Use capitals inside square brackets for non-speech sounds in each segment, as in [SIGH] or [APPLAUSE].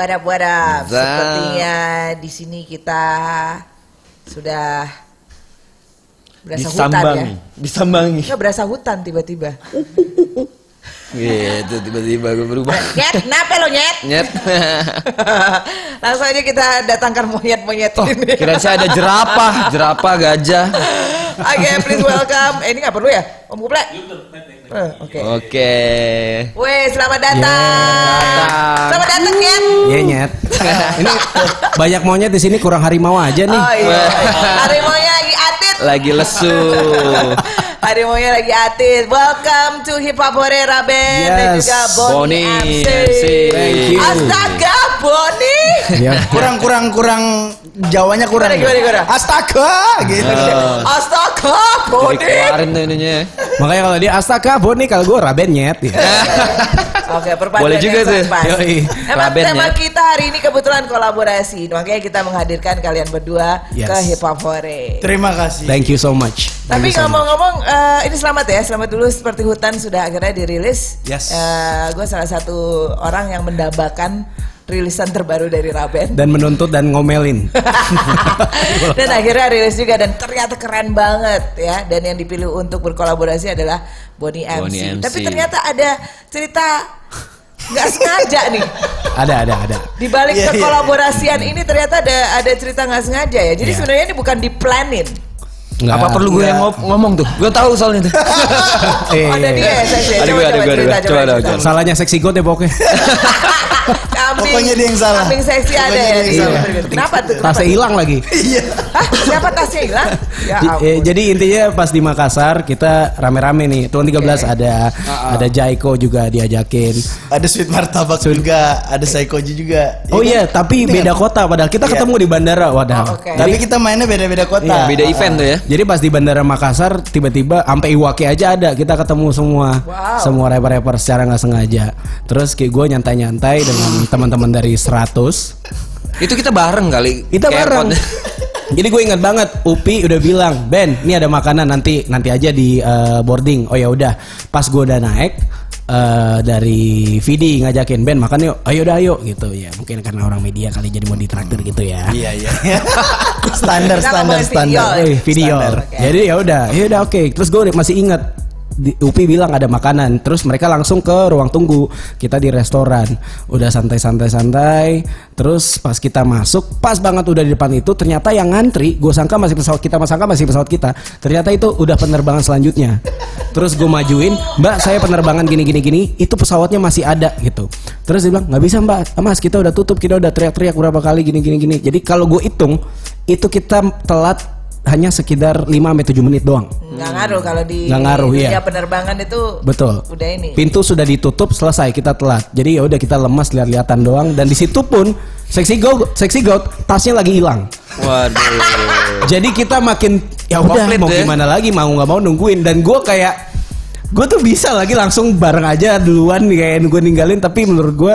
What up, what up? Sepertinya di sini kita sudah berasa hutan ya. Disambangi, disambangi. Nggak berasa hutan tiba-tiba. [LAUGHS] Gitu tiba-tiba gue berubah. Nyet, kenapa lo nyet? Nyet. [LAUGHS] Langsung aja kita datangkan monyet-monyet Oh, ini. kira saya ada jerapah, jerapah, gajah. Oke, please welcome. Eh, ini nggak perlu ya, Om Kuple? Eh, Oke. Oke. Weh, selamat datang. datang. Selamat datang, Nyet. Iya nyet. Ini banyak monyet di sini kurang harimau aja nih. Oh iya. [LAUGHS] Harimaunya lagi atit. Lagi lesu. [LAUGHS] Harimaunya lagi atit. Welcome to Hip Hop Hore Raben dan Yes. juga Boni, Boni MC. MC. Thank you. Astaga, Boni. Ya. kurang kurang kurang Jawanya kurang. Gimana, gimana, gimana? Astaga gitu. Astaga, Jadi Boni. keluarin tuh ininya. Makanya kalau dia astaga Boni kalau gue Raben nyet. Ya. [LAUGHS] Oke, perpaduan Boleh juga yang tuh. Yoi. Emang Raben tema ya. kita hari ini kebetulan kolaborasi. Makanya kita menghadirkan kalian berdua Yes. ke Hip Hop Hore. Terima kasih. Thank you so much. Tapi ngomong-ngomong, eh, ini selamat ya, selamat dulu seperti hutan sudah akhirnya dirilis. Yes. gue salah satu orang yang mendambakan rilisan terbaru dari Raben. dan menuntut dan ngomelin. [LAUGHS] dan akhirnya rilis juga dan ternyata keren banget ya. Dan yang dipilih untuk berkolaborasi adalah Boni MC. Boni MC. Tapi ternyata ada cerita nggak sengaja nih. [LAUGHS] ada ada ada. Di balik Iya, iya. kekolaborasian ini ternyata ada ada cerita nggak sengaja ya. Jadi Iya. sebenarnya ini bukan di planin. Nggak- Apa perlu gue yang ngom- ngomong tuh? Gue tahu soalnya tuh. [LAUGHS] Ada dia ya, Ada gue, ada gue, ada gue. Coba, coba, coba. Salahnya seksi god ya pokoknya. [LAUGHS] Kambing, Pokoknya dia yang salah. Kambing seksi ada Pokoknya ya. dia yang di- salah. Kenapa tuh? Kenapa Tasnya hilang lagi. Iya. Hah? Siapa tasnya hilang? Ya J- ampun. eh, jadi intinya pas di Makassar kita rame-rame nih. Tuan 13 ada ada Jaiko juga diajakin. Ada sweet martabak juga, ada Saikoji juga. Oh Ya iya, kan? tapi Ini beda kan? kota padahal kita Iya. ketemu di bandara wadah. Oh, oke. Tapi kita mainnya beda-beda kota. Iya, Beda event tuh ya. Jadi pas di bandara Makassar tiba-tiba sampai Iwake aja ada kita ketemu semua Wow. semua rapper-rapper secara nggak sengaja. Terus kayak gue nyantai-nyantai dengan [LAUGHS] teman-teman dari 100 Itu kita bareng kali. kita bareng. Jadi [LAUGHS] gue ingat banget Upi udah bilang Ben ini ada makanan nanti nanti aja di eh, boarding. Oh ya udah pas gue udah naik eh, dari Vidi ngajakin Ben makan yuk. Ayo udah ayo gitu ya. Mungkin karena orang media kali jadi mau ditraktir gitu ya. Iya iya. [LAUGHS] standar standar standar. video. Eh, video. Standar. Oke. Jadi ya udah, ya udah oke. Terus gue masih ingat di, Upi bilang ada makanan, terus mereka langsung ke ruang tunggu. Kita di restoran, udah santai-santai-santai. Terus pas kita masuk, pas banget udah di depan itu, ternyata yang ngantri, gue sangka masih pesawat kita, sangka masih pesawat kita. Ternyata itu udah penerbangan selanjutnya. Terus gue majuin, Mbak saya penerbangan gini-gini gini, itu pesawatnya masih ada gitu. Terus dia bilang nggak bisa Mbak, Mas kita udah tutup, kita udah teriak-teriak berapa kali gini-gini gini. Jadi kalau gue hitung, itu kita telat hanya sekitar 5 sampai 7 menit doang. Nggak ngaruh kalau di Nggak ngaruh, dunia iya. penerbangan itu Betul. udah ini. Pintu sudah ditutup, selesai kita telat. Jadi ya udah kita lemas lihat-lihatan doang dan di situ pun seksi go seksi goat tasnya lagi hilang. Waduh. [LAUGHS] Jadi kita makin ya udah mau ya. gimana lagi mau nggak mau nungguin dan gue kayak gue tuh bisa lagi langsung bareng aja duluan kayak gue ninggalin tapi menurut gue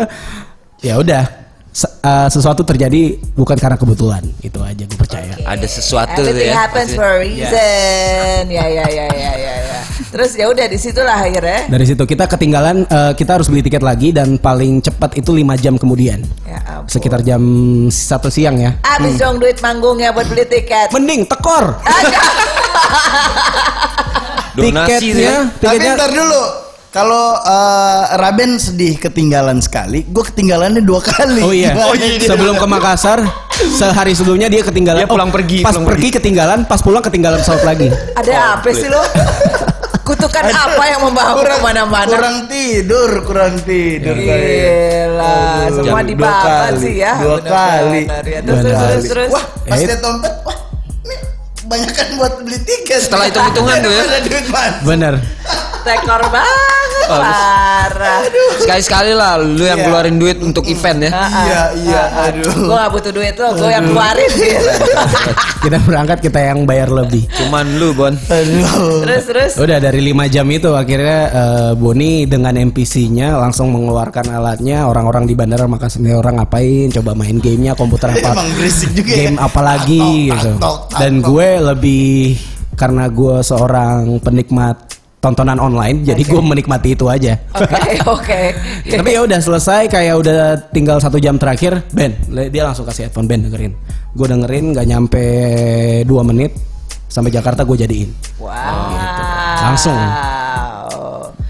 ya udah se- eh, sesuatu terjadi bukan karena kebetulan itu aja gue percaya. Ada sesuatu Everything ya. happens pasti. for a reason. Ya ya ya ya ya ya. Terus ya udah di situlah akhirnya. Dari situ kita ketinggalan eh, kita harus beli tiket lagi dan paling cepat itu lima jam kemudian. Ya ampun. Sekitar jam satu siang ya. Habis dong duit manggungnya buat beli tiket. Mending tekor. Donasi tuh ya. tiketnya, Tapi tiketnya ntar dulu. Kalau eh, Raben sedih ketinggalan sekali, gue ketinggalannya dua kali. Oh iya. Gimana gitu? Sebelum ke Makassar, sehari sebelumnya dia ketinggalan. Dia pulang Oh, pergi, Pas pulang pergi ketinggalan, pas pulang ketinggalan pesawat lagi. Ada apa sih lo? Kutukan apa yang membawa kurang, ke mana-mana? kurang tidur, kurang tidur. Gila, semua Dua dibabat kali, sih ya. dua kali. Ya. Terus, terus, terus, terus. Wah, pas Eh. dia dompet, wah, ini banyakan buat beli tiket. Setelah hitung-hitungan tuh ya. Ada duit. Bener. Tekor banget, parah. Sekali-sekali lah lu yang Iya. keluarin duit untuk event ya. Iya, iya, aduh. Gue gak butuh duit lo, gue yang keluarin gitu. [LAUGHS] Kita berangkat kita yang bayar lebih. Cuman lu Bon. Aduh. terus, terus. Udah dari 5 jam itu akhirnya eh, Boni dengan NPC-nya langsung mengeluarkan alatnya. Orang-orang di bandara Makassar ini orang ngapain? Coba main gamenya komputer apa? Emang berisik juga ya. game apa lagi gitu. Dan gue lebih karena gue seorang penikmat tontonan online, jadi gue menikmati itu aja. Oke, [LAUGHS] oke. Tapi ya udah selesai kayak udah tinggal satu jam terakhir, Ben dia langsung kasih headphone Ben dengerin. Gue dengerin nggak nyampe dua menit sampai Jakarta gue jadiin. Wow. Langsung.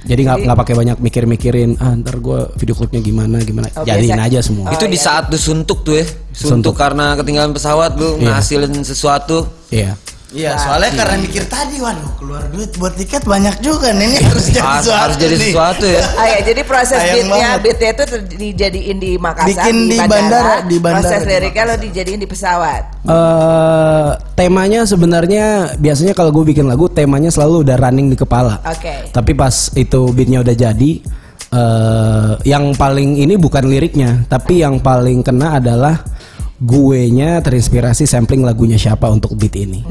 Jadi nggak nggak pakai banyak mikir-mikirin, ah ntar gue video klipnya gimana gimana, Oh, jadiin aja semua. itu di saat lu suntuk tuh ya. Suntuk, Suntuk. karena ketinggalan pesawat lu Iya. ngasilin sesuatu. Iya. Iya, soalnya karena mikir tadi, waduh keluar duit buat tiket banyak juga nih, ini harus jadi Harus, sesuatu. harus jadi nih. sesuatu ya. [LAUGHS] Ah, ya, jadi proses beatnya, banget. beatnya itu dijadiin di Makassar, Bikin di bandara, di bandara, Proses di liriknya lo dijadiin di pesawat. eh temanya sebenarnya biasanya kalau gue bikin lagu temanya selalu udah running di kepala. Oke. Tapi pas itu beatnya udah jadi, eh yang paling ini bukan liriknya, tapi yang paling kena adalah gue nya terinspirasi sampling lagunya siapa untuk beat ini.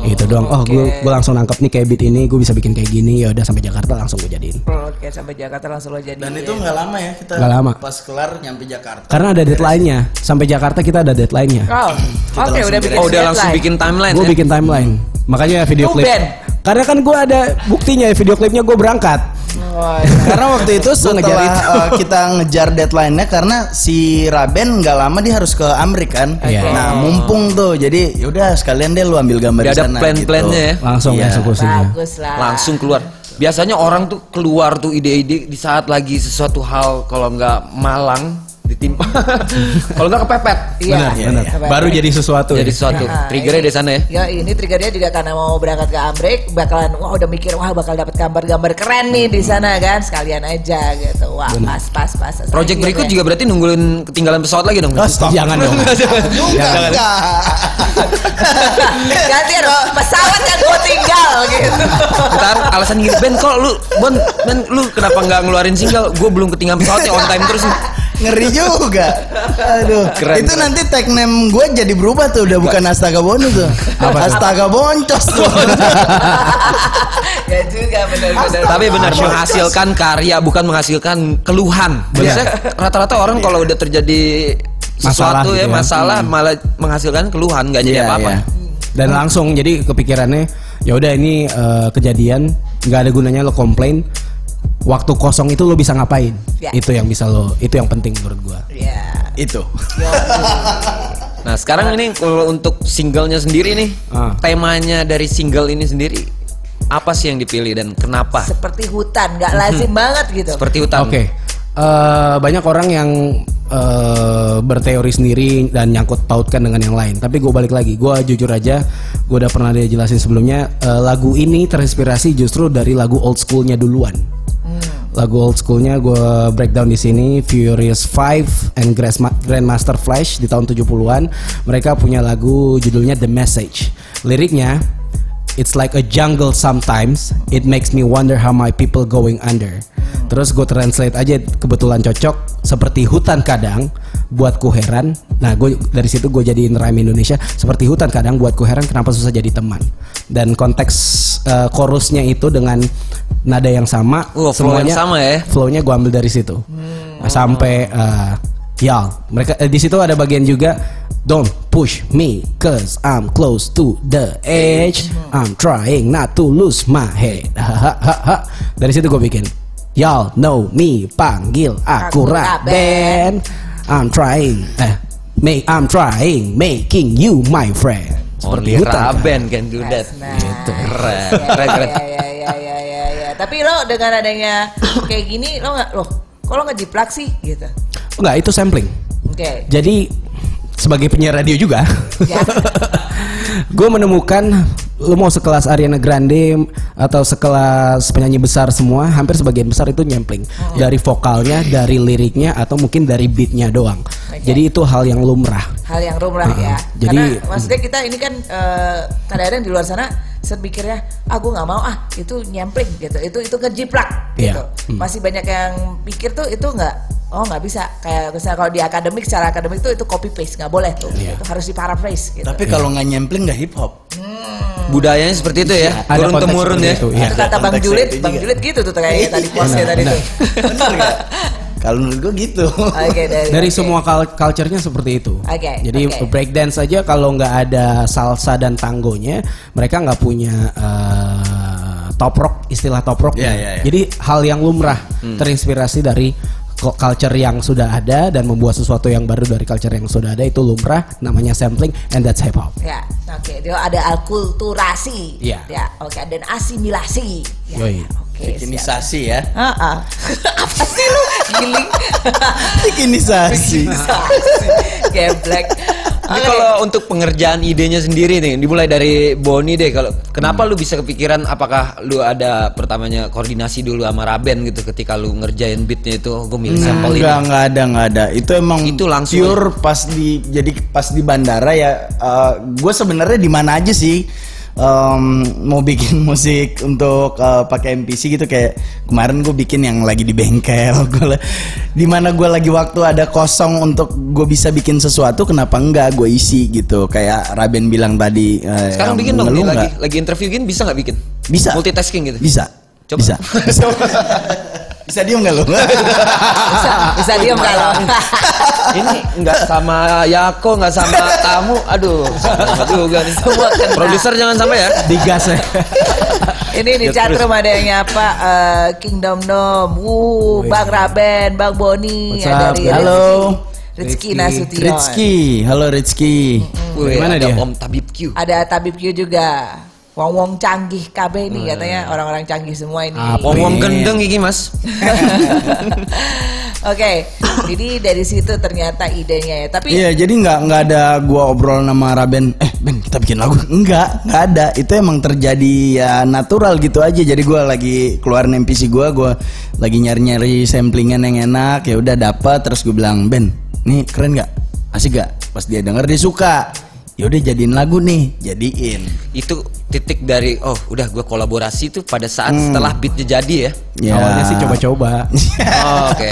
itu doang. Oh, gue gue langsung nangkep nih kayak beat ini, gue bisa bikin kayak gini. Ya udah sampai Jakarta langsung gue jadiin. Oke, sampai Jakarta langsung lo jadi. Dan itu nggak lama ya kita Nggak lama. pas kelar nyampe Jakarta. Karena ada deadline-nya. Sampai Jakarta kita ada deadline-nya. Oh, oke udah bikin Oh udah langsung deadline. bikin timeline Gue ya. bikin timeline. Makanya video klip. Karena kan gue ada buktinya video klipnya gue berangkat. Oh, iya. Karena waktu itu ngejar setelah itu. uh, kita [LAUGHS] ngejar deadline-nya karena si Raben nggak lama dia harus ke Amrik kan. Iya. Nah, mumpung tuh. Jadi yaudah sekalian deh lu ambil gambar di ada sana plan-plannya ya. Langsung Iya. eksekusinya. Bagus lah. Langsung keluar. Biasanya orang tuh keluar tuh ide-ide di saat lagi sesuatu hal kalau nggak malang ditimpa. [LAUGHS] kalau nggak kepepet. Iya. Benar, benar. Sampai Baru jadi sesuatu. Jadi ya. sesuatu. Nah, Triggernya di sana ya. Ya ini triggernya juga karena mau berangkat ke Amrik, bakalan wah udah mikir wah bakal dapat gambar-gambar keren nih di sana kan, sekalian aja gitu. Wah pas pas pas. Project berikut juga berarti nungguin ketinggalan pesawat lagi dong. Astaga. [LAUGHS] Jangan dong. Jangan. [LAUGHS] gantian pesawat yang gue tinggal gitu. Ntar alasan gini Ben kok lu Bon Ben lu kenapa nggak ngeluarin single gue belum ketinggalan pesawatnya on time terus nih Ngeri juga. Aduh. Keren, itu keren. nanti tag name gue jadi berubah tuh udah bukan Astaga Bonu tuh. Astaga Boncos tuh. ya juga benar-benar. tapi benar menghasilkan karya bukan menghasilkan keluhan biasanya rata-rata orang kalau udah terjadi Masalah sesuatu gitu ya ya. masalah malah menghasilkan keluhan nggak jadi Iya, apa-apa iya. Dan langsung jadi kepikirannya ya udah ini eh, kejadian nggak ada gunanya lo komplain. Waktu kosong itu lo bisa ngapain? Ya. Itu yang bisa lo itu yang penting menurut gua. Ya. itu. nah sekarang ini kalau untuk singlenya sendiri nih Ah. temanya dari single ini sendiri apa sih yang dipilih dan kenapa Seperti hutan, nggak lazim [LAUGHS] banget gitu. seperti hutan Oke. Eh, banyak orang yang eh, berteori sendiri dan nyangkut pautkan dengan yang lain. Tapi gue balik lagi, gue jujur aja, gue udah pernah dia jelasin sebelumnya. eh, lagu ini terinspirasi justru dari lagu old schoolnya duluan. Lagu old schoolnya gue breakdown di sini Furious 5 and Grandma- Grandmaster Flash di tahun 70-an. Mereka punya lagu judulnya The Message. Liriknya It's like a jungle sometimes. It makes me wonder how my people going under. Terus gue translate aja kebetulan cocok seperti hutan kadang buatku heran. Nah, gue dari situ gue jadiin rhyme Indonesia seperti hutan kadang buatku heran kenapa susah jadi teman. Dan konteks eh, chorusnya itu dengan nada yang sama. Oh, flow yang sama ya? Flow-nya gue ambil dari situ. Nah, Sampai eh, ya mereka eh, di situ ada bagian juga Don't push me cause I'm close to the edge. I'm trying not to lose my head. Dari situ gue bikin Y'all know me panggil aku Aku Raben. I'm trying eh make I'm trying making you my friend. Only hutan, kan? Raben can do that Nah, Gitu. keren ya, keren keren ya, ya, ya, ya, ya, ya. Tapi lo dengan adanya kayak gini lo nggak lo, kok lo ngejiplak sih gitu? Enggak, itu sampling. Oke. Jadi sebagai penyiar radio juga, Ya. [LAUGHS] gue menemukan lu mau sekelas Ariana Grande atau sekelas penyanyi besar semua, hampir sebagian besar itu nyempling dari vokalnya, dari liriknya atau mungkin dari beatnya doang. Jadi itu hal yang lumrah. hal yang rumrah ya. Jadi- Karena maksudnya kita ini kan eh, kadang-kadang di luar sana sepikirnya ah gue nggak mau ah itu nyempling gitu itu itu ngejiplak gitu Iya. Hmm. masih banyak yang pikir tuh itu nggak oh nggak bisa kayak misalnya kalau di akademik secara akademik tuh itu copy paste nggak boleh tuh Iya. itu harus di paraphrase gitu Tapi kalau nggak nyempling nggak hip hop. budayanya seperti itu ya Ada turun temurun ya itu, itu iya. kata bang Julit bang. Julit gitu tuh kayaknya tadi posnya tadi tuh nggak? Kalau menurut gue gitu. oke dari, Dari oke. semua cul- culture-nya seperti itu. Oke, Jadi oke. breakdance aja kalau nggak ada salsa dan tangonya, mereka nggak punya eh, top rock istilah top rock. Iya, iya, iya. Jadi hal yang lumrah terinspirasi dari culture yang sudah ada dan membuat sesuatu yang baru dari culture yang sudah ada itu lumrah namanya sampling and that's hip hop. Ya, oke. Dia ada akulturasi. Iya. Ya, oke. Dan asimilasi. Ya, Yoi. ya, Oke. Bikinisasi ya. Ah. [LAUGHS] Apa sih lu? Giling. [LAUGHS] Bikinisasi. Geblek. Ini kalau untuk pengerjaan idenya sendiri nih, dimulai dari Boni deh. Kalau kenapa lu bisa kepikiran? Apakah lu ada pertamanya koordinasi dulu sama Raben gitu ketika lu ngerjain beatnya itu? Gue milih sampel ini. Enggak, enggak ada, enggak ada. Itu emang Itu langsung pure pas di jadi pas di bandara ya. gue sebenarnya di mana aja sih em, mau bikin [LAUGHS] musik untuk eh, pakai MPC gitu kayak kemarin gue bikin yang lagi di bengkel. [LAUGHS] Gue di mana gue lagi waktu ada kosong untuk gue bisa bikin sesuatu, kenapa enggak gue isi gitu? Kayak Raben bilang tadi. eh, Sekarang bikin dong, lagi nggak? lagi interview gini bisa nggak bikin? Bisa. Multitasking gitu. Bisa. Coba. Bisa. [LAUGHS] bisa diem nggak lo? bisa, bisa [LAUGHS] diem kalau. Ini nggak sama Yako, nggak sama tamu. Aduh, juga nih. Semua kena. Produser jangan sampai ya. Digas ya. Ini di chat room ada yang nyapa eh, Kingdom Nom, Wuh, Bang Raben, Bang Boni, What's ada up, dari? Halo. Rizky. Nasution. Rizky, halo Rizky. Wih, Gimana ada dia? Om Tabib Q. Ada Tabib Q juga. Wong Wong canggih KB ini katanya orang-orang canggih semua ini. Om Om Wih. gendeng iki mas. [LAUGHS] Oke, jadi dari situ ternyata idenya ya. Tapi Iya, jadi nggak nggak ada gua obrol sama Raben. Eh, Ben, kita bikin lagu. Enggak, nggak ada. Itu emang terjadi ya natural gitu aja. Jadi gua lagi keluarin MPC gua, gua lagi nyari-nyari samplingan yang enak. Ya udah dapat terus gue bilang, "Ben, nih keren nggak? Asik gak?" Pas dia denger dia suka. Ya udah jadiin lagu nih, jadiin. Itu titik dari oh udah gue kolaborasi tuh pada saat setelah beatnya jadi ya. Ya. Awalnya sih coba-coba. [LAUGHS] Oh, Oke.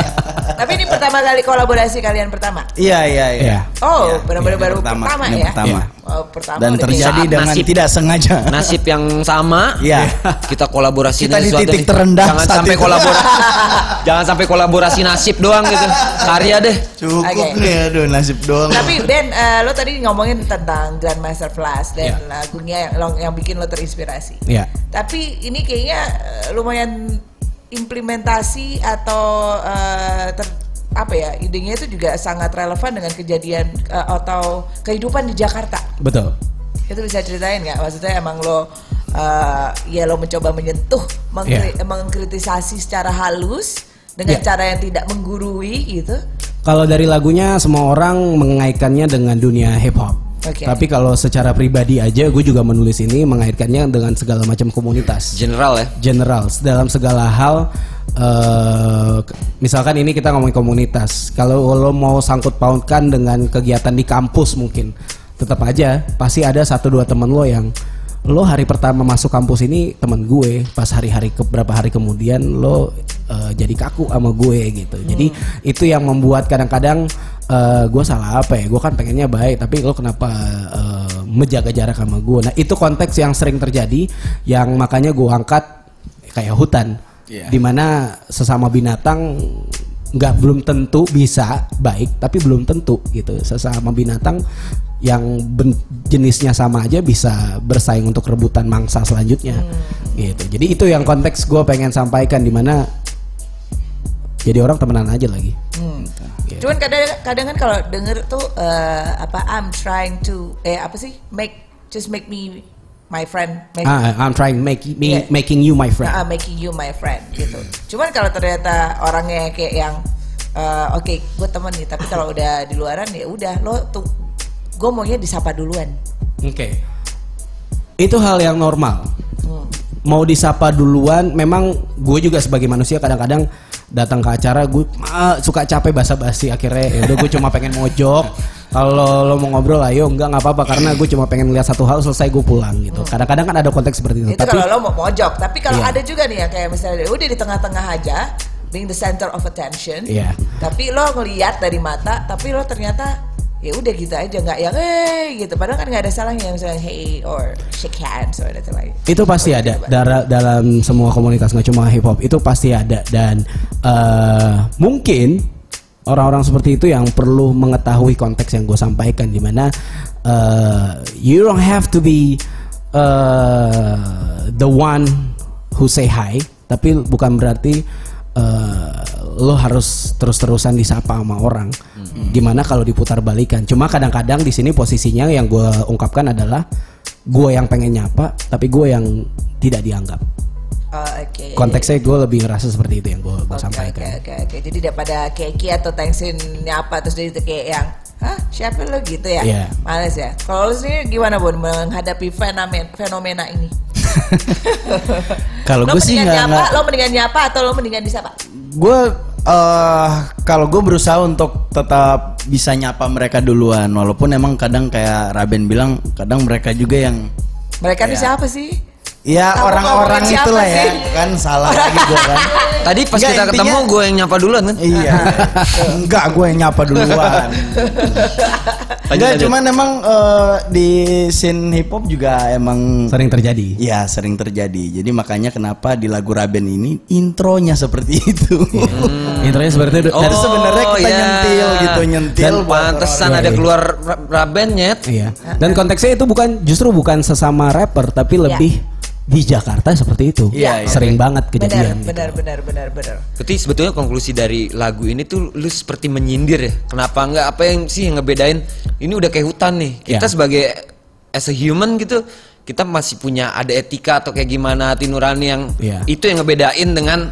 tapi ini pertama kali kolaborasi kalian pertama. Iya, iya, iya. Iya. Oh, Iya, benar-benar iya, baru pertama, pertama, ya. pertama. Oh, pertama Dan terjadi Saat dengan nasib. tidak sengaja. Nasib yang sama. Iya. Kita kolaborasi Kita di titik nih. terendah Jangan sampai itu. kolaborasi. [LAUGHS] jangan sampai kolaborasi nasib doang gitu. Karya deh. Cukup Oke. nih, aduh nasib doang. Tapi Ben, eh, lo tadi ngomongin tentang Grandmaster Flash dan Iya. lagunya yang, yang bikin lo terinspirasi. Iya. Tapi ini kayaknya eh, lumayan implementasi atau eh, ter- apa ya idenya itu juga sangat relevan dengan kejadian eh, atau kehidupan di Jakarta. Betul. Itu bisa ceritain nggak? Maksudnya emang lo eh, ya lo mencoba menyentuh, mengkri- mengkritisasi secara halus dengan Iya. cara yang tidak menggurui gitu. Kalau dari lagunya semua orang mengaitkannya dengan dunia hip hop. Oke. Tapi kalau secara pribadi aja gue juga menulis ini mengaitkannya dengan segala macam komunitas. General ya. General dalam segala hal k- misalkan ini kita ngomongin komunitas. Kalau lo mau sangkut pautkan dengan kegiatan di kampus mungkin tetap aja pasti ada satu dua temen lo yang lo hari pertama masuk kampus ini temen gue pas hari-hari ke beberapa hari kemudian lo eh, jadi kaku sama gue gitu jadi itu yang membuat kadang-kadang eh, gue salah apa ya? Gue kan pengennya baik tapi lo kenapa eh, menjaga jarak sama gue nah itu konteks yang sering terjadi yang makanya gue angkat kayak hutan Iya. di mana sesama binatang nggak belum tentu bisa baik tapi belum tentu gitu. Sesama binatang yang ben- jenisnya sama aja bisa bersaing untuk rebutan mangsa selanjutnya. Gitu. Jadi itu yang konteks gue pengen sampaikan di mana jadi orang temenan aja lagi Hmm. Gitu. Cuman kadang kadang kan kalau denger tuh eh, apa I'm trying to eh apa sih make just make me my friend make ah, I'm trying make me Yeah. making you my friend Nah, making you my friend gitu. Cuman kalau ternyata orangnya kayak yang eh, oke gue temen nih tapi kalau udah di luaran ya udah lo tuh gue maunya disapa duluan. Oke. Itu hal yang normal. Hmm. Mau disapa duluan, memang gue juga sebagai manusia kadang-kadang datang ke acara gue ah, suka capek basa-basi akhirnya ya udah gue cuma pengen mojok. Kalau lo mau ngobrol ayo enggak nggak apa-apa karena gue cuma pengen lihat satu hal selesai gue pulang gitu. Kadang-kadang kan ada konteks seperti itu. Itu Tapi kalau lo mau mojok. Tapi kalau Iya. ada juga nih ya kayak misalnya udah di tengah-tengah aja being the center of attention. Iya. Tapi lo ngeliat dari mata, tapi lo ternyata ya udah gitu aja nggak yang eh gitu. Padahal kan nggak ada salahnya misalnya hey or shake hands or anything like. itu pasti ada Dara- dalam semua komunitas nggak cuma hip hop itu pasti ada dan eh, mungkin orang-orang seperti itu yang perlu mengetahui konteks yang gue sampaikan di mana eh, you don't have to be eh, the one who say hi, tapi bukan berarti eh, lo harus terus-terusan disapa sama orang. Gimana kalau diputar balikan? Cuma kadang-kadang di sini posisinya yang gue ungkapkan adalah gue yang pengen nyapa, tapi gue yang tidak dianggap. Oh, Oke. Konteksnya gue lebih ngerasa seperti itu yang gue Oke, sampaikan. Oke, oke, oke. Jadi daripada Keki atau Tengsin nyapa terus itu kayak yang Hah, siapa lo gitu ya? Iya. Males ya. Kalau lu sendiri gimana Bun menghadapi fenomen fenomena ini? [LAUGHS] Kalau lo gue sih mendingan nggak nyapa, nggak- lo mendingan nyapa atau lo mendingan disapa? gue eh kalau gue berusaha untuk tetap bisa nyapa mereka duluan walaupun emang kadang kayak Raben bilang kadang mereka juga yang Mereka Iya. siapa sih? ya Kamu orang-orang itulah ya sih? kan salah lagi gue kan [LAUGHS] Tadi pas Enggak, kita intinya- ketemu gue yang nyapa duluan kan? iya [LAUGHS] enggak gue yang nyapa duluan enggak cuman emang eh, di scene hip hop juga emang Sering terjadi. Ya sering terjadi. Jadi makanya kenapa di lagu Raben ini intronya seperti [LAUGHS] itu. Intronya seperti itu. Oh. Dan- sebenarnya kita iya. nyentil gitu, nyentil Dan pantesan ada keluar ra- raben nyet. Iya. Dan konteksnya itu bukan justru bukan sesama rapper tapi lebih di Jakarta seperti itu. Iya, iya. Sering banget Benar, kejadian. gitu. benar, benar, benar, benar. Berarti sebetulnya konklusi dari lagu ini tuh lu seperti menyindir ya. Kenapa nggak apa yang sih yang ngebedain? Ini udah kayak hutan nih. Kita Ya. sebagai as a human gitu, kita masih punya ada etika atau kayak gimana hati nurani yang Ya. itu yang ngebedain dengan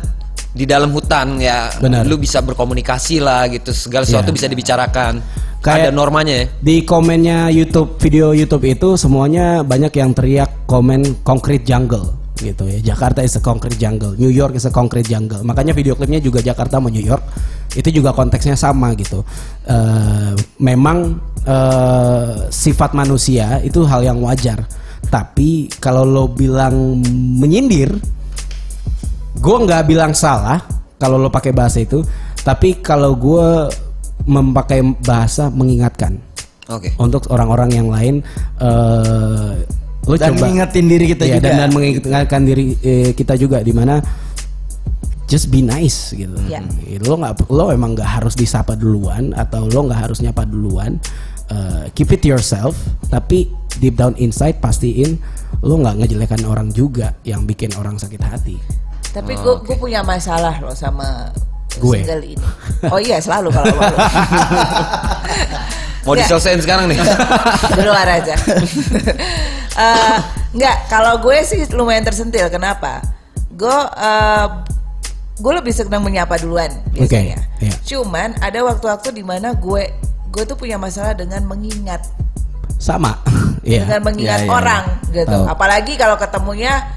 di dalam hutan ya. Benar. Lu bisa berkomunikasi lah gitu. Segala sesuatu Ya. bisa dibicarakan. Kayak- ada normanya ya. Di komennya YouTube video YouTube itu semuanya banyak yang teriak komen concrete jungle gitu ya. Jakarta is a concrete jungle, New York is a concrete jungle. Makanya video klipnya juga Jakarta mau New York. Itu juga konteksnya sama gitu. Eh, memang eh, sifat manusia itu hal yang wajar. Tapi kalau lo bilang menyindir, gue nggak bilang salah kalau lo pakai bahasa itu. Tapi kalau gue memakai bahasa mengingatkan Oke. untuk orang-orang yang lain eh lo Dan coba ngingetin diri kita Iya, juga. dan, dan mengingatkan diri eh, kita juga di mana just be nice gitu Iya. lo nggak lo emang nggak harus disapa duluan atau lo nggak harus nyapa duluan Eh, keep it yourself tapi deep down inside pastiin lo nggak ngejelekan orang juga yang bikin orang sakit hati Tapi gue punya masalah loh sama Gue. single ini. Oh iya selalu kalau. Mau Nggak. diselesain sekarang nih. di luar aja. Eh, Enggak, kalau gue sih lumayan tersentil. Kenapa? Gue eh, gue lebih senang menyapa duluan biasanya. iya. Cuman ada waktu-waktu di mana gue gue tuh punya masalah dengan mengingat, sama [LAUGHS] Iya. dengan mengingat Iya, iya. orang gitu. Tahu. Apalagi kalau ketemunya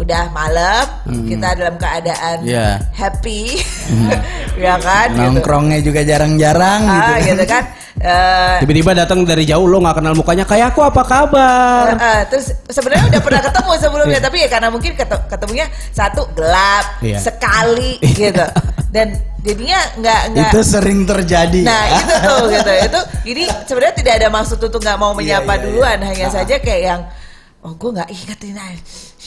udah malam, kita dalam keadaan Iya. happy, [LAUGHS] ya kan? Gitu. Nongkrongnya juga jarang-jarang gitu. Ah, gitu kan. Eh, tiba-tiba datang dari jauh lo nggak kenal mukanya kayak aku apa kabar Eh, eh, terus sebenarnya udah pernah ketemu sebelumnya tapi ya karena mungkin ketemunya satu gelap Iya. sekali [LAUGHS] gitu dan jadinya nggak nggak Itu sering terjadi. nah ya. itu tuh gitu itu jadi sebenarnya tidak ada maksud untuk nggak mau menyapa iya, iya. duluan hanya saja kayak yang oh gue nggak inget ini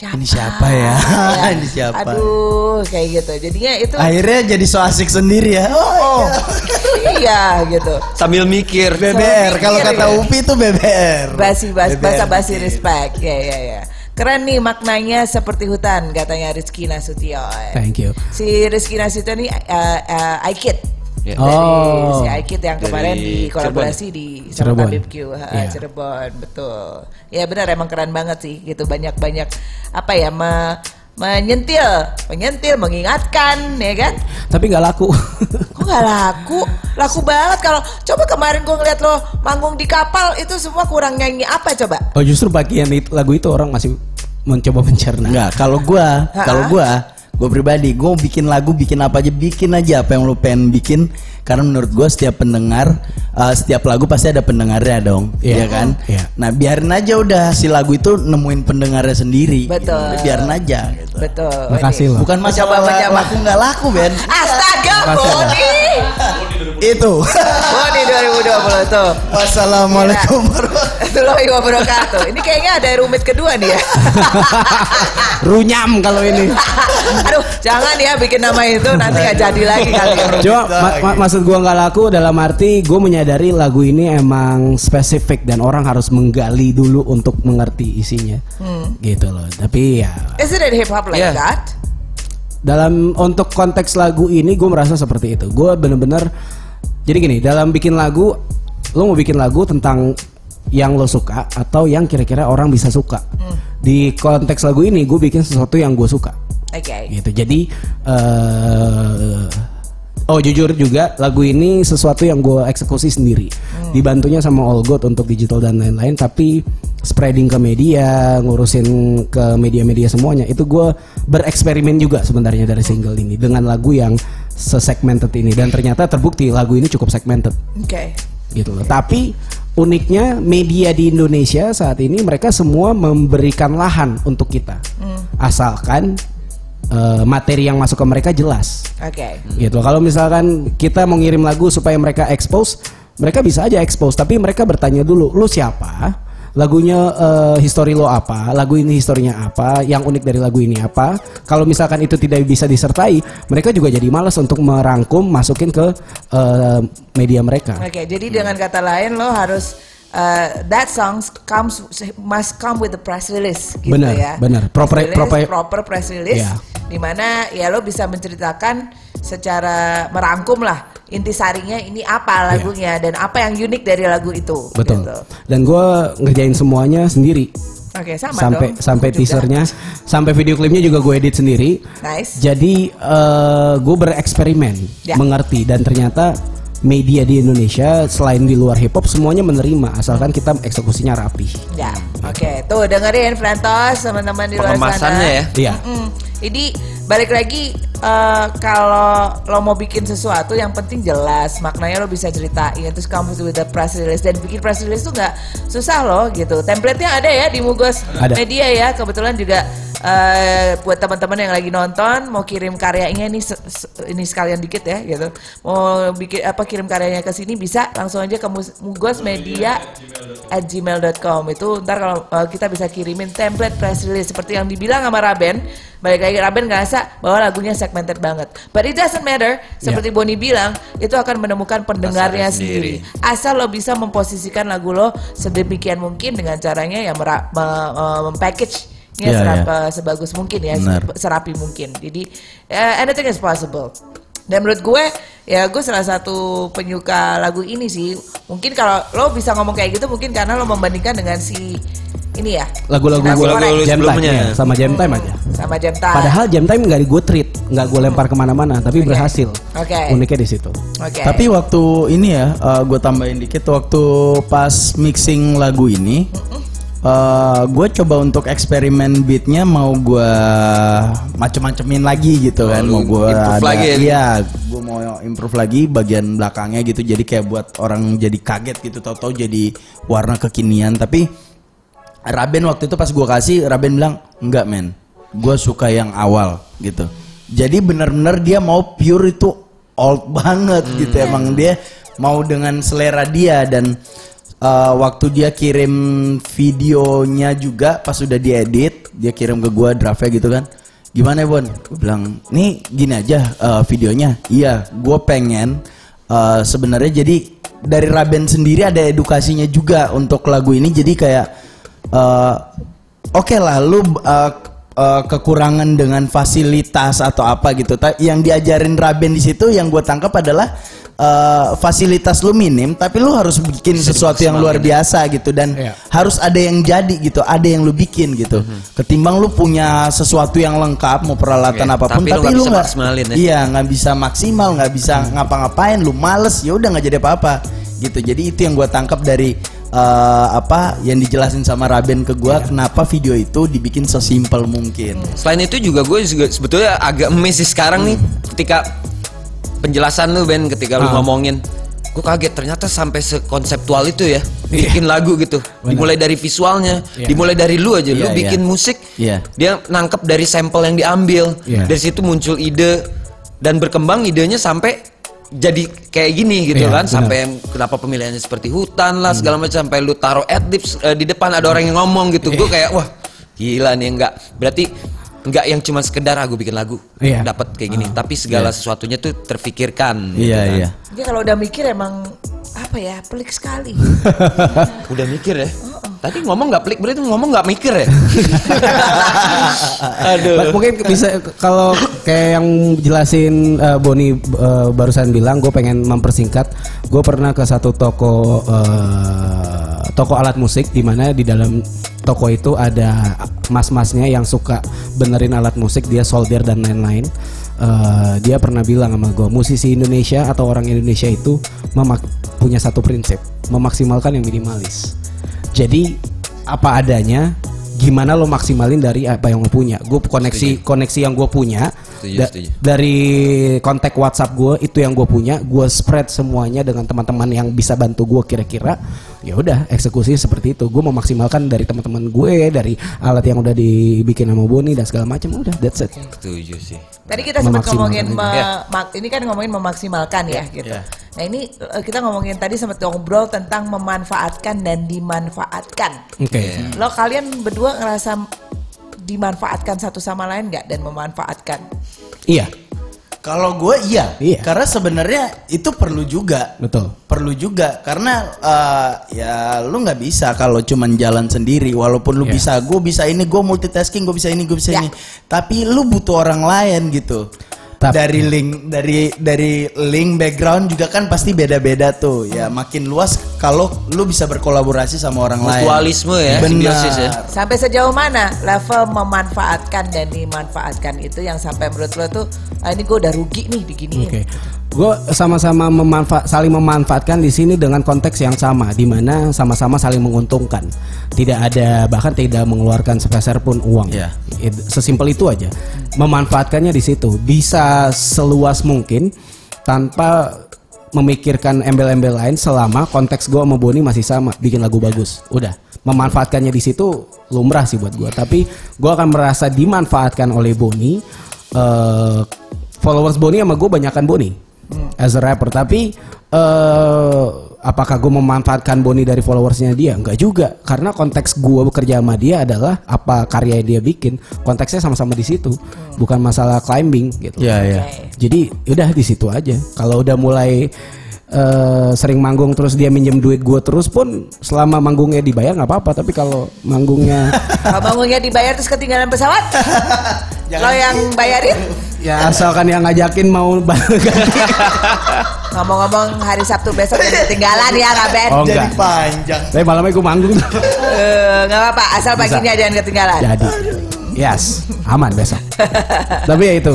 siapa Ini siapa ya? [LAUGHS] Ini siapa? aduh kayak gitu jadinya itu Akhirnya jadi so asik sendiri ya. Oh, iya gitu Sambil mikir. BBR. Kalau kata ya. Upi itu BBR. basi basi BBR. bahasa basi respect ya ya ya keren nih maknanya seperti hutan katanya Rizky Nasution thank you si Rizky Nasution ini uh, uh, Aikid Ya. Dari Oh. si Aikid yang Dari kemarin di kolaborasi di sama Cirebon. Tabib Q ha, Iya. Cirebon betul ya benar emang keren banget sih gitu banyak banyak apa ya me- menyentil menyentil mengingatkan ya kan tapi nggak laku Kok gak laku? Laku banget kalau coba kemarin gue ngeliat lo manggung di kapal itu semua kurang nyanyi apa coba? oh justru bagian itu, lagu itu orang masih mencoba mencerna Enggak, kalau gua, Ha-ha. kalau gua, gua pribadi, gua bikin lagu, bikin apa aja, bikin aja apa yang lu pengen bikin. Karena menurut gua setiap pendengar, uh, setiap lagu pasti ada pendengarnya dong, Iya. iya kan? Iya. Nah, biarin aja udah si lagu itu nemuin pendengarnya sendiri. Betul. Udah biarin aja. Gitu. Betul. Makasih loh. Bukan masalah laku nggak laku, Ben. Astaga, Makasih, Itu. Boni 2020 tuh. Wassalamualaikum warahmatullahi Warahmatullahi wabarakatuh. Ini kayaknya ada rumit kedua nih ya. [LAUGHS] Runyam kalau ini. Aduh, jangan ya bikin nama itu nanti nggak jadi lagi kali. Cuma ma- ma- maksud gua nggak laku dalam arti gue menyadari lagu ini emang spesifik dan orang harus menggali dulu untuk mengerti isinya. Gitu loh. Tapi ya Is it hip hop like Yeah. that? dalam untuk konteks lagu ini gue merasa seperti itu. Gue bener-bener jadi gini dalam bikin lagu lo mau bikin lagu tentang yang lo suka atau yang kira-kira orang bisa suka. Di konteks lagu ini gue bikin sesuatu yang gue suka. Oke. gitu jadi eh oh jujur juga lagu ini sesuatu yang gue eksekusi sendiri dibantunya sama All God untuk digital dan lain-lain tapi spreading ke media ngurusin ke media-media semuanya itu gue bereksperimen juga sebenarnya dari single ini dengan lagu yang sesegmented ini dan ternyata terbukti lagu ini cukup segmented Oke. gitu loh. Tapi uniknya media di Indonesia saat ini mereka semua memberikan lahan untuk kita, asalkan eh, materi yang masuk ke mereka jelas. Oke. Gitu. Kalau misalkan kita mau ngirim lagu supaya mereka expose, mereka bisa aja expose. Tapi mereka bertanya dulu, lu siapa? Lagunya eh, history lo apa? Lagu ini historinya apa? Yang unik dari lagu ini apa? Kalau misalkan itu tidak bisa disertai, mereka juga jadi malas untuk merangkum, masukin ke eh, media mereka. Oke, jadi dengan kata lain lo harus uh, that song comes must come with the press release gitu Benar, ya. benar. Press Proper- release, proper- proper press release Iya. di mana ya lo bisa menceritakan secara merangkum lah intisarinya ini apa lagunya dan apa yang unik dari lagu itu. Betul. gitu. Dan gue ngerjain semuanya sendiri. Oke, sama sampai dong. sampai Aku juga. teasernya, sampai video klipnya juga gue edit sendiri. Nice. Jadi gue bereksperimen, Ya. mengerti dan ternyata media di Indonesia selain di luar hip hop semuanya menerima asalkan kita eksekusinya rapi. Ya, oke. Tuh dengerin Flantos teman-teman di luar sana. Pengemasannya ya. Iya. Mm-mm. Jadi balik lagi eh, kalau lo mau bikin sesuatu yang penting jelas maknanya lo bisa ceritain terus kamu with the press release dan bikin press release tuh nggak susah loh gitu. Template-nya ada ya di Mugos Ada. Media ya. Kebetulan juga eh, buat teman-teman yang lagi nonton mau kirim karyanya ini se- se- ini sekalian dikit ya gitu. Mau bikin apa kirim karyanya ke sini bisa langsung aja ke mus- Mugos Media at gmail.com itu ntar kalau uh, kita bisa kirimin template press release seperti yang dibilang sama Raben balik lagi Raben ngerasa bahwa lagunya segmented banget. But it doesn't matter. Seperti Boni bilang itu akan menemukan pendengarnya sendiri. sendiri. asal lo bisa memposisikan lagu lo sedemikian mungkin dengan caranya yang mera- me- mempackage nya Iya, serap- uh, sebagus mungkin ya Benar. se- serapi mungkin. Jadi uh, anything is possible. Dan menurut gue ya gue salah satu penyuka lagu ini sih. Mungkin kalau lo bisa ngomong kayak gitu mungkin karena lo membandingkan dengan si ini ya Lagu-lagu Lagu-lagu jam time sebelumnya. ya, sama jam time aja. sama jam time Padahal jam time nggak gue treat, nggak gue lempar ke mana-mana, tapi Oke. berhasil. Oke. Uniknya di situ. oke Tapi waktu ini ya, gue tambahin dikit waktu pas mixing lagu ini, gue coba untuk eksperimen beatnya mau gue macem-macemin lagi gitu kan, lu mau gue improve ada, lagi ya? iya, gue mau improve lagi bagian belakangnya gitu, jadi kayak buat orang jadi kaget gitu, tau-tau jadi warna kekinian. Tapi Raben waktu itu pas gue kasih, Raben bilang enggak men, gue suka yang awal gitu. Jadi bener-bener dia mau pure itu old [LAUGHS] banget gitu, emang dia mau dengan selera dia dan uh, waktu dia kirim videonya juga pas sudah diedit, dia kirim ke gue draftnya gitu kan. Gimana ya Bon? Gue bilang, nih gini aja uh, videonya. Iya, gue pengen uh, sebenarnya jadi dari Raben sendiri ada edukasinya juga untuk lagu ini. Jadi kayak eh, oke lah lu eh, eh, kekurangan dengan fasilitas atau apa gitu. Ta- Yang diajarin Raben di situ yang gue tangkap adalah eh, fasilitas lu minim, tapi lu harus bikin sesuatu yang luar biasa gitu dan Iya. harus ada yang jadi gitu, ada yang lu bikin gitu. Ketimbang lu punya sesuatu yang lengkap, mau peralatan Oke, apa pun, tapi tapi, nggak lu bisa nggak, ya? iya nggak bisa maksimal, nggak bisa ngapa-ngapain, lu males, ya udah nggak jadi apa-apa gitu. Jadi itu yang gue tangkap dari eh, apa yang dijelasin sama Raben ke gua kenapa video itu dibikin sesimpel mungkin. Selain itu juga gue juga sebetulnya agak sih sekarang nih ketika penjelasan lu Ben ketika lu Ah. ngomongin gue kaget ternyata sampai sekonseptual itu ya bikin lagu gitu dimulai dari visualnya Iya. dimulai dari lu aja lu Iya, iya. bikin musik Iya. dia nangkep dari sampel yang diambil Iya. dari situ muncul ide dan berkembang idenya sampai jadi kayak gini gitu Iya, kan benar. Hmm. sampai kenapa pemilihannya seperti hutan lah segala macam sampai lu taruh adlibs eh, di depan ada orang yang ngomong gitu gue Iya. kayak wah gila nih enggak berarti enggak yang cuma sekedar aku bikin lagu Iya. dapat kayak gini tapi segala sesuatunya tuh terfikirkan gitu Iya kan. iya. Dia kalau udah mikir emang apa ya pelik sekali. [LAUGHS] udah mikir ya tadi ngomong nggak pelik berarti ngomong nggak mikir ya [LAUGHS] aduh But mungkin bisa kalau kayak yang jelasin uh, Boni uh, barusan bilang, gue pengen mempersingkat. Gue pernah ke satu toko uh, toko alat musik di mana di dalam toko itu ada mas-masnya yang suka benerin alat musik, dia solder dan lain-lain. Uh, dia pernah bilang sama gue, musisi Indonesia atau orang Indonesia itu memak- punya satu prinsip, memaksimalkan yang minimalis. Jadi apa adanya, gimana lo maksimalin dari apa yang lo punya. Gue koneksi koneksi yang gue punya Setuju, da- setuju. dari kontak WhatsApp gue itu yang gue punya, gue spread semuanya dengan teman-teman yang bisa bantu gue kira-kira. Ya udah eksekusi seperti itu. Gue memaksimalkan dari teman-teman gue, dari alat yang udah dibikin sama Boni dan segala macam. Udah that's it. setuju sih Tadi kita sempat ngomongin me- mak- ini kan ngomongin memaksimalkan ya gitu. ya. Nah ini eh, kita ngomongin tadi sempat ngobrol tentang memanfaatkan dan dimanfaatkan. Oke. Lo kalian berdua ngerasa dimanfaatkan satu sama lain nggak dan memanfaatkan? Iya, Kalau gue iya. Iya. Karena sebenarnya itu perlu juga. betul. Perlu juga karena eh, ya lu nggak bisa kalau cuman jalan sendiri walaupun lu Iya. bisa gue bisa ini gue multitasking gue bisa ini gue bisa Ya. ini tapi lu butuh orang lain gitu Tapi- dari link dari dari link background juga kan pasti beda-beda tuh. Ya makin luas kalau lu bisa berkolaborasi sama orang lain. Mutualisme ya, simbiosis ya. Benar. Sampai sejauh mana level memanfaatkan dan dimanfaatkan itu yang sampai menurut lo tuh ah, ini gue udah rugi nih diginiin. Oke, gue sama-sama memanfaat, saling memanfaatkan di sini dengan konteks yang sama, di mana sama-sama saling menguntungkan. Tidak ada bahkan tidak mengeluarkan sepeser pun uang. Iya. It- Sesimpel itu aja. Memanfaatkannya di situ bisa seluas mungkin tanpa memikirkan embel-embel lain selama konteks gue sama Boni masih sama, bikin lagu bagus. Udah. Memanfaatkannya di situ lumrah sih buat gue. Tapi gue akan merasa dimanfaatkan oleh Boni. eh, followers Boni sama gue banyakan Boni as a rapper. Tapi eh apakah gue memanfaatkan Boni dari followersnya dia? Enggak juga. Karena konteks gue bekerja sama dia adalah apa karya yang dia bikin. Konteksnya sama-sama di situ. Bukan masalah climbing gitu. ya ya Oke. Jadi udah di situ aja. Kalau udah mulai eh, sering manggung terus dia minjem duit gue terus pun selama manggungnya dibayar nggak apa-apa. Tapi kalau manggungnya [LAUGHS] Kalau bangunnya dibayar terus ketinggalan pesawat, [LAUGHS] lo yang bayarin? ya asalkan yang ngajakin mau. [LAUGHS] Ngomong-ngomong hari Sabtu besok jadi ketinggalan ya Kak Ben. Oh, jadi enggak. panjang Tapi malamnya gue manggung. Eh, nggak apa-apa, asal paginya jangan ketinggalan. Jadi, yes, aman besok. Tapi ya itu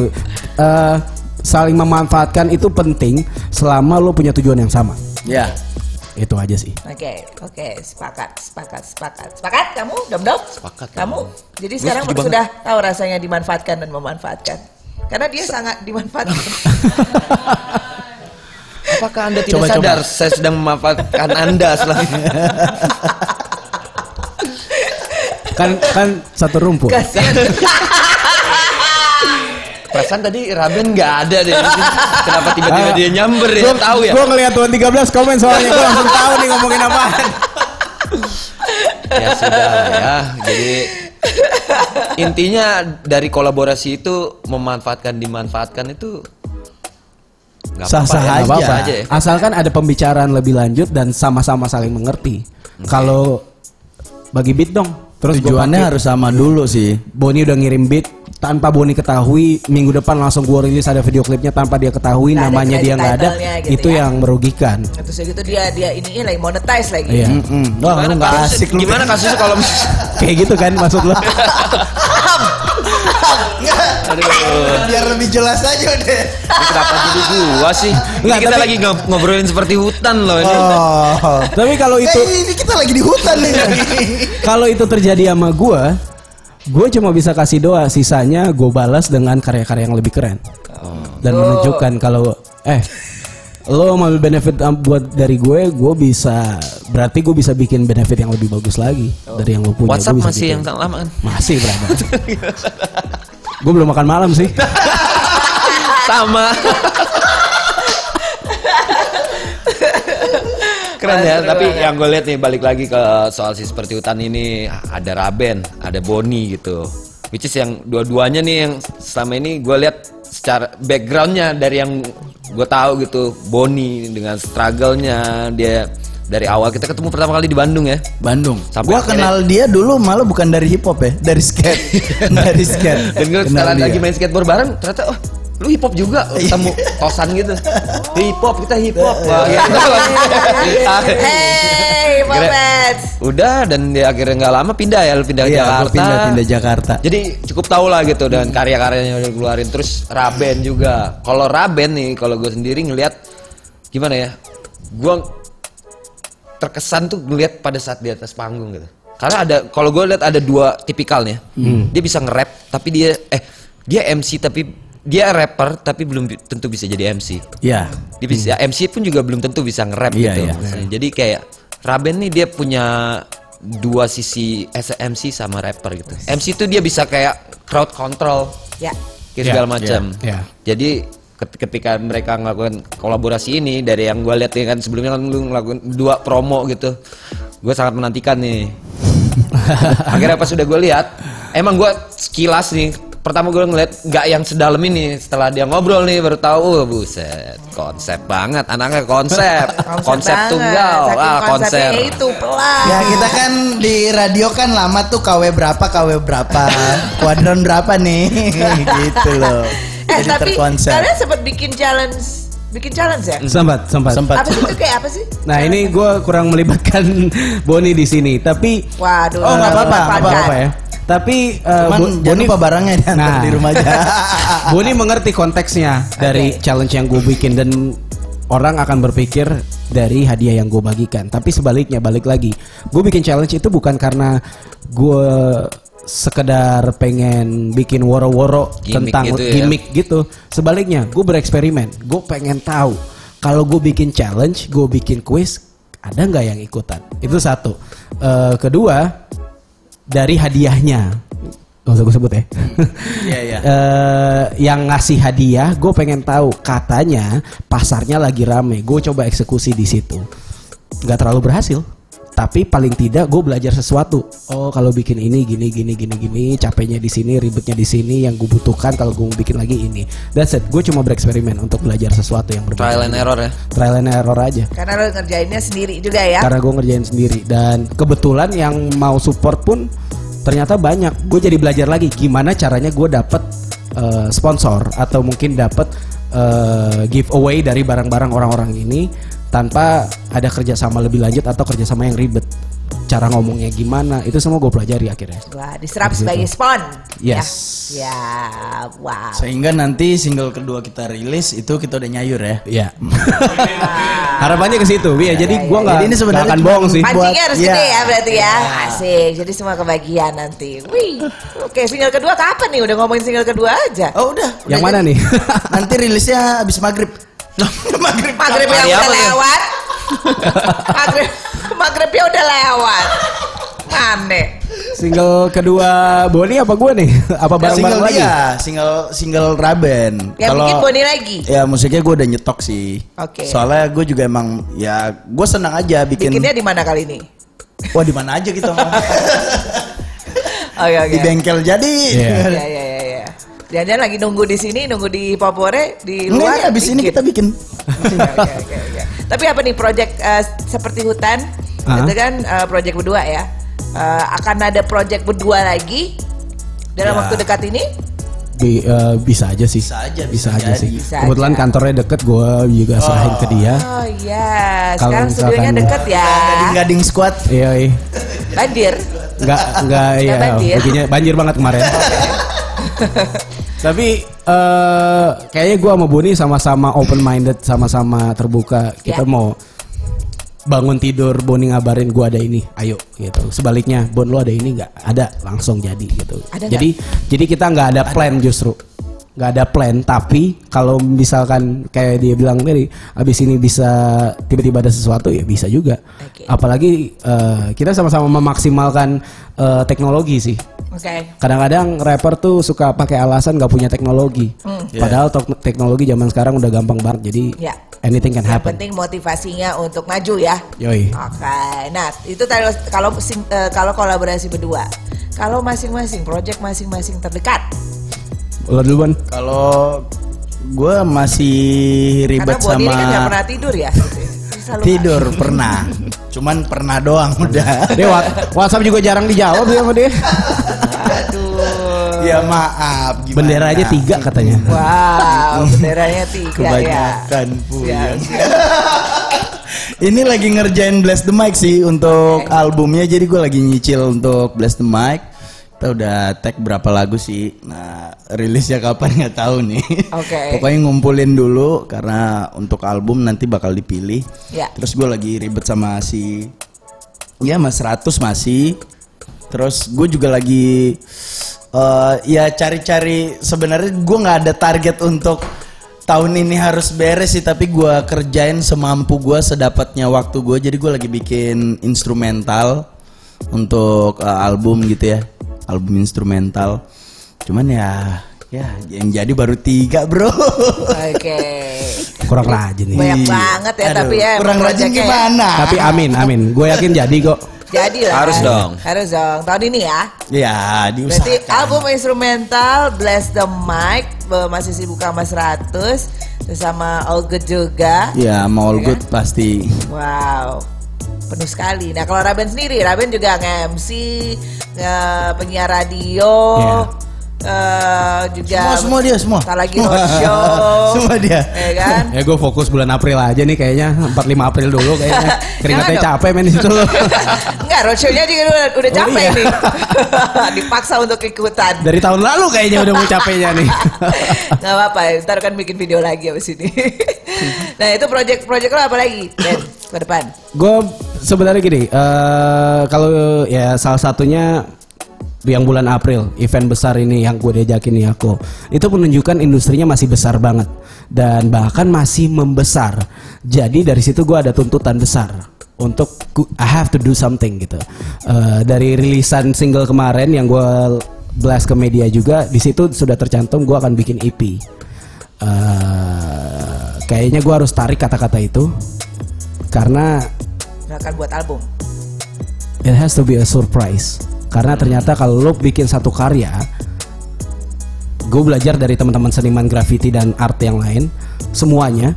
eh, saling memanfaatkan itu penting selama lo punya tujuan yang sama. ya Itu aja sih. Oke, oke, sepakat, sepakat, sepakat. Sepakat kamu, Dom Dom? Sepakat. Kamu? Jadi Gue sekarang sudah tahu rasanya dimanfaatkan dan memanfaatkan. Karena dia sangat dimanfaatkan. [LAUGHS] Apakah Anda tidak Coba, sadar saya sedang memanfaatkan Anda selama ini? Kan kan satu rumput. [LAUGHS] Perasaan tadi Raben nggak ada deh. [LAUGHS] Kenapa tiba-tiba dia nyamber ya? Tahu ya? Gue ngeliat tuan 13 komen soalnya gue langsung tahu nih ngomongin apaan. Ya sudah ya. Jadi intinya dari kolaborasi itu memanfaatkan dimanfaatkan itu Sah-sah apa-apa ya, aja. aja ya. Asalkan ada pembicaraan lebih lanjut dan sama-sama saling mengerti. Kalau bagi beat dong. Terus tujuannya harus sama dulu sih Boni udah ngirim beat tanpa Boni ketahui minggu depan langsung gue rilis ada video klipnya tanpa dia ketahui ada namanya dia nggak ada gitu itu ya. yang merugikan Terus gitu dia dia ini lagi monetize lagi. iya Mm-mm. Wah, lu nggak kasusnya- asik lu. Gimana kasusnya kalau [LAUGHS] kayak gitu kan maksud lo Biar lebih jelas aja deh. ini kenapa jadi gua sih? Ini Nggak, kita tapi- lagi ngob- ngobrolin seperti hutan loh ini. Oh. [LAUGHS] tapi kalau itu Eh, ini kita lagi di hutan nih. [LAUGHS] kalau itu terjadi sama gue gue cuma bisa kasih doa sisanya gue balas dengan karya-karya yang lebih keren dan menunjukkan kalau eh lo mau benefit buat dari gue gue bisa berarti gue bisa bikin benefit yang lebih bagus lagi dari yang lo punya WhatsApp Gua masih gitu. yang lama kan? masih berada [LAUGHS] gue belum makan malam sih Sama. [LAUGHS] Keren ya, tapi banget. yang gue lihat nih balik lagi ke soal si seperti hutan ini ada Raben, ada Boni gitu. Which is yang dua-duanya nih yang selama ini gue lihat secara backgroundnya dari yang gue tahu gitu Boni dengan struggle-nya dia dari awal kita ketemu pertama kali di Bandung ya. Bandung. Sampai gua kenal dia dulu malah bukan dari hip hop ya, dari skate. [LAUGHS] dari skate. Dan gue dia. lagi main skateboard bareng ternyata oh lu hip hop juga ketemu kosan gitu. Hip hop kita hip hop Wah, gitu. Hey, Kira- Moments. udah dan dia akhirnya nggak lama pindah ya lu pindah ke Iya, Jakarta. pindah pindah Jakarta. jadi cukup tau lah gitu dan karya-karyanya udah keluarin terus Raben juga. Kalau Raben nih kalau gue sendiri ngelihat gimana ya gue terkesan tuh ngelihat pada saat di atas panggung gitu. Karena ada kalau gue lihat ada dua tipikalnya. Dia bisa nge-rap tapi dia eh dia MC tapi dia rapper tapi belum tentu bisa jadi MC Iya. dia bisa MC pun juga belum tentu bisa nge-rap Iya, gitu iya. maksudnya. jadi kayak Raben nih dia punya dua sisi as a MC sama rapper gitu MC itu dia bisa kayak crowd control Ya. kayak Iya, segala macam. iya, iya. Jadi ket- ketika mereka ngelakukan kolaborasi ini dari yang gue lihat ya kan sebelumnya kan lu ngelakuin dua promo gitu, gue sangat menantikan nih. [LAUGHS] Akhirnya pas sudah gue lihat, emang gue sekilas nih. Pertama gue ngeliat nggak yang sedalam ini. Setelah dia ngobrol nih baru tahu, oh, buset, konsep banget. Anaknya konsep, [LAUGHS] konsep, banget. tunggal, ah konsepnya konser. itu pelan. Ya kita kan di radio kan lama tuh KW berapa KW berapa kuadron berapa nih [LAUGHS] gitu loh. Eh Jadi tapi terkonsep. kalian sempat bikin challenge, bikin challenge ya? Sempat, sempat. Sempat. Apa sih itu kayak apa sih? Nah ini gue kurang melibatkan [LAUGHS] Boni di sini, tapi Waduh. oh nggak apa-apa, nggak apa-apa ya. Tapi eh, Cuman Bo- jangan lupa barangnya diantar Nah. di rumah aja. [LAUGHS] Boni mengerti konteksnya dari Oke. challenge yang gue bikin dan orang akan berpikir dari hadiah yang gue bagikan. Tapi sebaliknya balik lagi, gue bikin challenge itu bukan karena gue sekedar pengen bikin woro-woro tentang gitu ya. gimmick gitu. Sebaliknya, gue bereksperimen. Gue pengen tahu kalau gue bikin challenge, gue bikin quiz, ada nggak yang ikutan? Itu satu. Eh, kedua, dari hadiahnya. Gak usah gue sebut ya. Iya, iya. [LAUGHS] Eh, yang ngasih hadiah, gue pengen tahu katanya pasarnya lagi rame. Gue coba eksekusi di situ, nggak terlalu berhasil. Tapi paling tidak gue belajar sesuatu. Oh kalau bikin ini gini gini gini gini, capeknya di sini, ribetnya di sini. Yang gue butuhkan kalau gue mau bikin lagi ini. That's it. Gue cuma bereksperimen untuk belajar sesuatu yang berbeda. Trial and error ya. Trial and error aja. Karena lo ngerjainnya sendiri juga ya. Karena gue ngerjain sendiri dan kebetulan yang mau support pun ternyata banyak. Gue jadi belajar lagi gimana caranya gue dapet eh, sponsor atau mungkin dapet eh, giveaway dari barang-barang orang-orang ini tanpa ada kerjasama lebih lanjut atau kerjasama yang ribet. Cara ngomongnya gimana itu semua gue pelajari akhirnya. Wah, diserap sebagai spon. Yes. Ya, ya wow. Sehingga nanti single kedua kita rilis itu kita udah nyayur ya. Iya. Harapannya ke situ, ya. Jadi gue nggak Jadi ini sebenarnya akan bohong sih. buat- Pancingnya harus Iya. gede ya berarti ya. Asik. Jadi semua kebagian nanti. Wih. Oke, single kedua kapan nih? Udah ngomongin single kedua aja. Oh udah. Yang udah mana jadi. nih? Nanti rilisnya abis maghrib. [LAUGHS] maghrib. Maghrib yang udah lewat. [LAUGHS] Maghrib, maghribnya udah lewat. Mana? Single kedua Boni apa gue nih? Apa bareng-bareng single lagi? dia, single single Raben. Yang bikin Boni lagi. Ya musiknya gue udah nyetok sih. Oke. Soalnya gue juga emang ya gue senang aja bikin. Bikinnya di mana kali ini? Wah di mana aja gitu. [LAUGHS] Oke, oke. di bengkel jadi. Iya. Iya, iya, Jangan-jangan lagi nunggu di sini, nunggu di Popore, di Ini, luar. nih, abis ini kita bikin. Oke, oke, oke. Tapi apa nih project eh, seperti hutan? Ah. Itu kan eh, project berdua ya. Eh, akan ada project berdua lagi dalam Ya. waktu dekat ini? Bi- eh, bisa aja sih. Bisa aja, Bisa, bisa aja jadi. sih. Bisa Kebetulan aja. kantornya deket, gue juga serahin ke dia. Oh iya, Kalau sekarang studionya deket ya. Gading-gading squad. Iya, iya. Banjir. Nggak, nggak, ya. banjir. Begini, banjir banget kemarin. [LAUGHS] Tapi eh kayaknya gue sama Boni sama-sama open minded, sama-sama terbuka. Kita Ya. mau bangun tidur Boni ngabarin gue ada ini, ayo gitu. Sebaliknya, Bon lo ada ini nggak? Ada, langsung jadi gitu. Ada jadi jadi kita nggak ada plan justru, nggak ada plan. Tapi kalau misalkan kayak dia bilang tadi, abis ini bisa tiba-tiba ada sesuatu ya bisa juga. Oke. Apalagi eh, kita sama-sama memaksimalkan eh, teknologi sih. Oke. Kadang-kadang rapper tuh suka pakai alasan nggak punya teknologi. Hmm. Padahal tok- teknologi zaman sekarang udah gampang banget. Jadi Ya. anything can Yang happen. penting motivasinya untuk maju ya. Yoi. Oke, nah itu tadi kalau eh, kalau kolaborasi berdua, kalau masing-masing project masing-masing terdekat, Lo duluan. Kalau gue masih karena ribet ini sama kan nggak pernah tidur ya. Selalu- tidur pernah. Cuman pernah doang udah. Dia WhatsApp juga jarang dijawab sama dia. Aduh. ya maaf. Gimana? Bendera aja tiga katanya. Wow, benderanya tiga ya. Kebanyakan Siap, Puyan. Ini lagi ngerjain Bless the Mic sih untuk albumnya Jadi gue lagi nyicil untuk Bless the Mic Kita udah tag berapa lagu sih? Nah rilisnya kapan? [LAUGHS] Nggak tahu nih. Oke. Pokoknya ngumpulin dulu Karena untuk album nanti bakal dipilih. Ya. Terus gue lagi ribet sama si Ya mas 100 masih. Terus gue juga lagi eh ya cari-cari sebenarnya gue nggak ada target untuk tahun ini harus beres sih tapi gue kerjain semampu gue sedapatnya waktu gue jadi gue lagi bikin instrumental untuk eh, album gitu ya album instrumental cuman ya ya yang jadi baru tiga bro Oke. Kurang rajin nih. Banyak Iya. banget ya Aduh, tapi ya. emang kurang rajin ya. gimana Tapi amin, amin. Gue yakin jadi kok. Jadi lah. Harus dong. Harus dong. Tahun ini ya. ya Berarti diusahakan album instrumental Bless the Mic masih sibuk sama 100 terus sama All Good juga. ya mau all Iya good pasti Wow. Penuh sekali. Nah, kalau Raben sendiri, Raben juga nge-MC, nge- penyiar radio, eh, juga semua semua dia semua Tak lagi roadshow. [LAUGHS] semua dia Ya kan? Ya gue fokus bulan April aja nih kayaknya 45 April dulu kayaknya. [LAUGHS] Keringatnya capek men di situ loh. [LAUGHS] Enggak, roadshow-nya juga udah, udah Oh, capek iya. nih. Dipaksa untuk ikutan. Dari tahun lalu kayaknya udah mau capeknya nih. Nggak apa-apa, ntar kan bikin video lagi abis ini. nah itu project-project lo apa lagi, Ben, ke depan? gue sebenarnya gini, eh kalau ya salah satunya yang bulan April event besar ini yang gue diajakin nih aku itu menunjukkan industrinya masih besar banget dan bahkan masih membesar. Jadi dari situ gue ada tuntutan besar untuk I have to do something gitu. Eh, dari rilisan single kemarin yang gue blast ke media juga di situ sudah tercantum gue akan bikin EP Eh, kayaknya gue harus tarik kata-kata itu karena Akan buat album. it has to be a surprise karena ternyata kalau lo bikin satu karya gue belajar dari teman-teman seniman graffiti dan art yang lain semuanya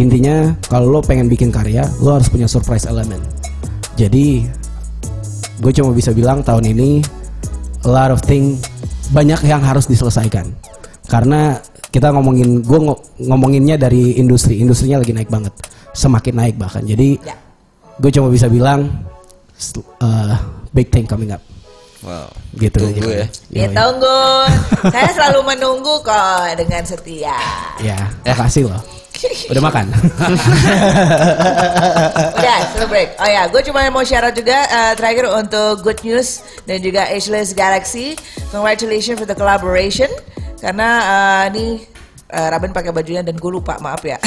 intinya kalau lo pengen bikin karya lo harus punya surprise element. Jadi gue cuma bisa bilang tahun ini a lot of thing banyak yang harus diselesaikan. Karena kita ngomongin gue ngomonginnya dari industri industrinya lagi naik banget semakin naik bahkan. Jadi Ya. gue cuma bisa bilang uh, big thing coming up Wow. gitu Tunggu ya. Ditunggu. Saya selalu menunggu kok dengan setia. ya makasih loh udah makan [LAUGHS] Udah, slow break. Oh ya, gue cuma mau syarat juga eh, terakhir untuk Good News dan juga Ageless Galaxy. Congratulations for the collaboration. Karena eh, ini eh, Raben pakai bajunya dan gue lupa, maaf ya.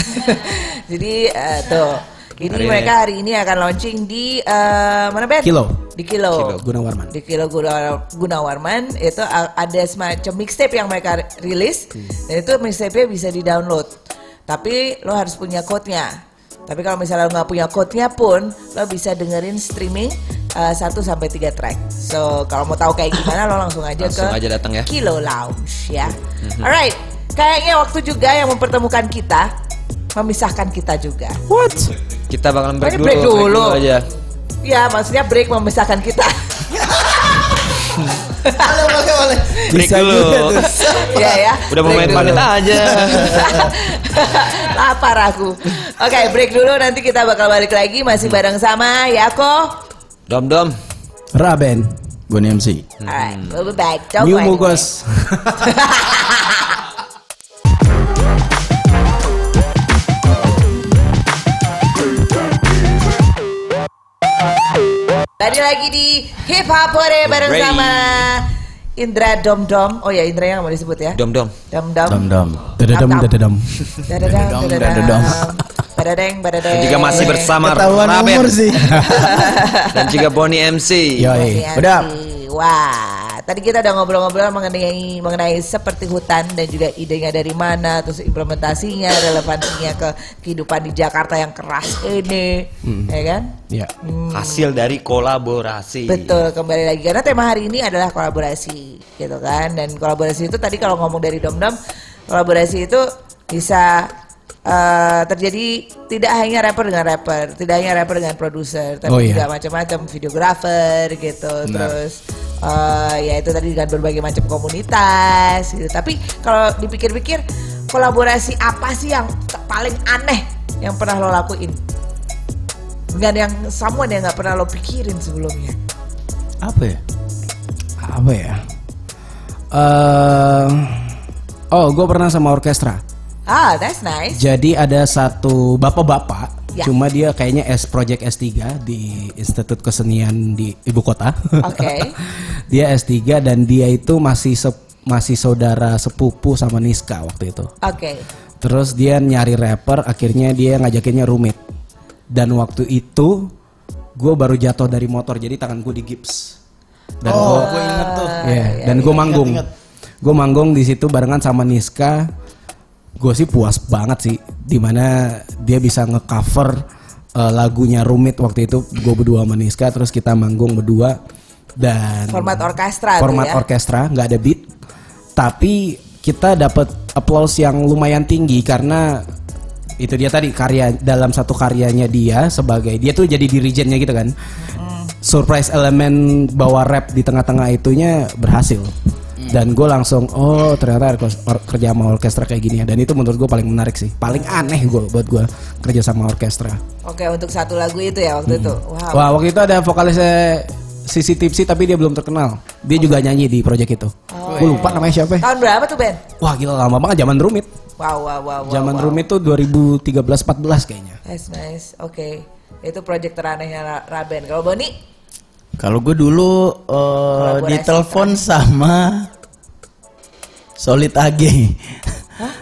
[LAUGHS] Jadi eh, tuh, ini Hari ini mereka hari ini akan launching di eh, mana Ben? Kilo. Di Kilo. Kilo. Gunawarman Di Kilo Guna- Gunawarman itu ada semacam mixtape yang mereka rilis dan itu mixtape-nya bisa di-download. Tapi lo harus punya code-nya. Tapi kalau misalnya lo nggak punya code-nya pun lo bisa dengerin streaming uh, 1 sampai 3 track. So kalau mau tahu kayak gimana lo langsung aja Langsung ke aja datang ya. Kilo Lounge ya. Alright, kayaknya waktu juga yang mempertemukan kita memisahkan kita juga. what Kita bakalan break Pokoknya dulu. break dulu. aja. Ya, maksudnya break memisahkan kita. boleh boleh boleh Break dulu. [LAUGHS] Iya ya. Udah mau break main panet aja. [LAUGHS] Lapar aku. Oke, break dulu nanti kita bakal balik lagi masih bareng sama Yako. Dom dom. Raben gue nih MC Alright, we'll be back. Don't New. Mugos [LAUGHS] Tadi lagi di Hip Hop Hore bareng Hooray. sama Indra Dom Dom. Oh ya, Indra yang mau disebut ya. Dom dom. Dom Dom. dom dom Dadadam dadadam dadadang. dadadom. Badadeng, badadeng. Jika masih bersama ketahuan Raben umur sih [LAUGHS] dan juga Boni MC. Yoi Udah. Wah, tadi kita udah ngobrol-ngobrol mengenai mengenai seperti hutan dan juga idenya dari mana, terus implementasinya, relevansinya ke kehidupan di Jakarta yang keras ini, ya kan? Ya. Hasil dari kolaborasi. Betul, kembali lagi karena tema hari ini adalah kolaborasi, gitu kan? Dan kolaborasi itu tadi kalau ngomong dari Dom Dom, kolaborasi itu bisa eh, terjadi tidak hanya rapper dengan rapper, tidak hanya rapper dengan produser, tapi Oh, iya. juga macam-macam videografer gitu, terus eh, ya itu tadi dengan berbagai macam komunitas gitu. Tapi kalau dipikir-pikir kolaborasi apa sih yang paling aneh yang pernah lo lakuin? Dengan yang someone yang nggak pernah lo pikirin sebelumnya. Apa ya? Apa ya? Eh, oh, gue pernah sama orkestra. Ah, that's nice. Jadi ada satu bapak-bapak, Ya. cuma dia kayaknya S Project S3 di Institut Kesenian di ibu kota. Oke. [LAUGHS] dia S3 dan dia itu masih sep- masih saudara sepupu sama Niska waktu itu. Oke. Terus dia nyari rapper, akhirnya dia ngajakinnya rumit. Dan waktu itu gue baru jatuh dari motor, jadi tangan gue di gips. Dan oh, gua- gue inget tuh. Iya, dan gue manggung. Gue manggung di situ barengan sama Niska. Gue sih puas banget sih, di mana dia bisa ngecover eh, lagunya Rumit waktu itu. Gue berdua sama Niska, terus kita manggung berdua dan Format orkestra format ya. orkestra, nggak ada beat. Tapi kita dapat applause yang lumayan tinggi karena itu dia tadi karya dalam satu karyanya dia sebagai dia tuh jadi dirijennya gitu kan surprise elemen bawa rap di tengah-tengah itunya berhasil dan gue langsung oh ternyata kerja sama orkestra kayak gini ya dan itu menurut gue paling menarik sih paling aneh gue buat gue kerja sama orkestra Oke, untuk satu lagu itu ya waktu itu. Wow. wah waktu itu ada vokalisnya Sisi Tipsy tapi dia belum terkenal dia juga nyanyi di project itu gue lupa namanya siapa ya. Tahun berapa tuh Ben? wah gila lama banget zaman rumit Wow, wow, wow, wow. zaman wow. rumit tuh 2013-14 kayaknya That's nice. Oke. Itu project teranehnya Ra- Raben. Kalau Boni? Kalau gue dulu eh, Kolaborasi ditelepon sama Solid AG.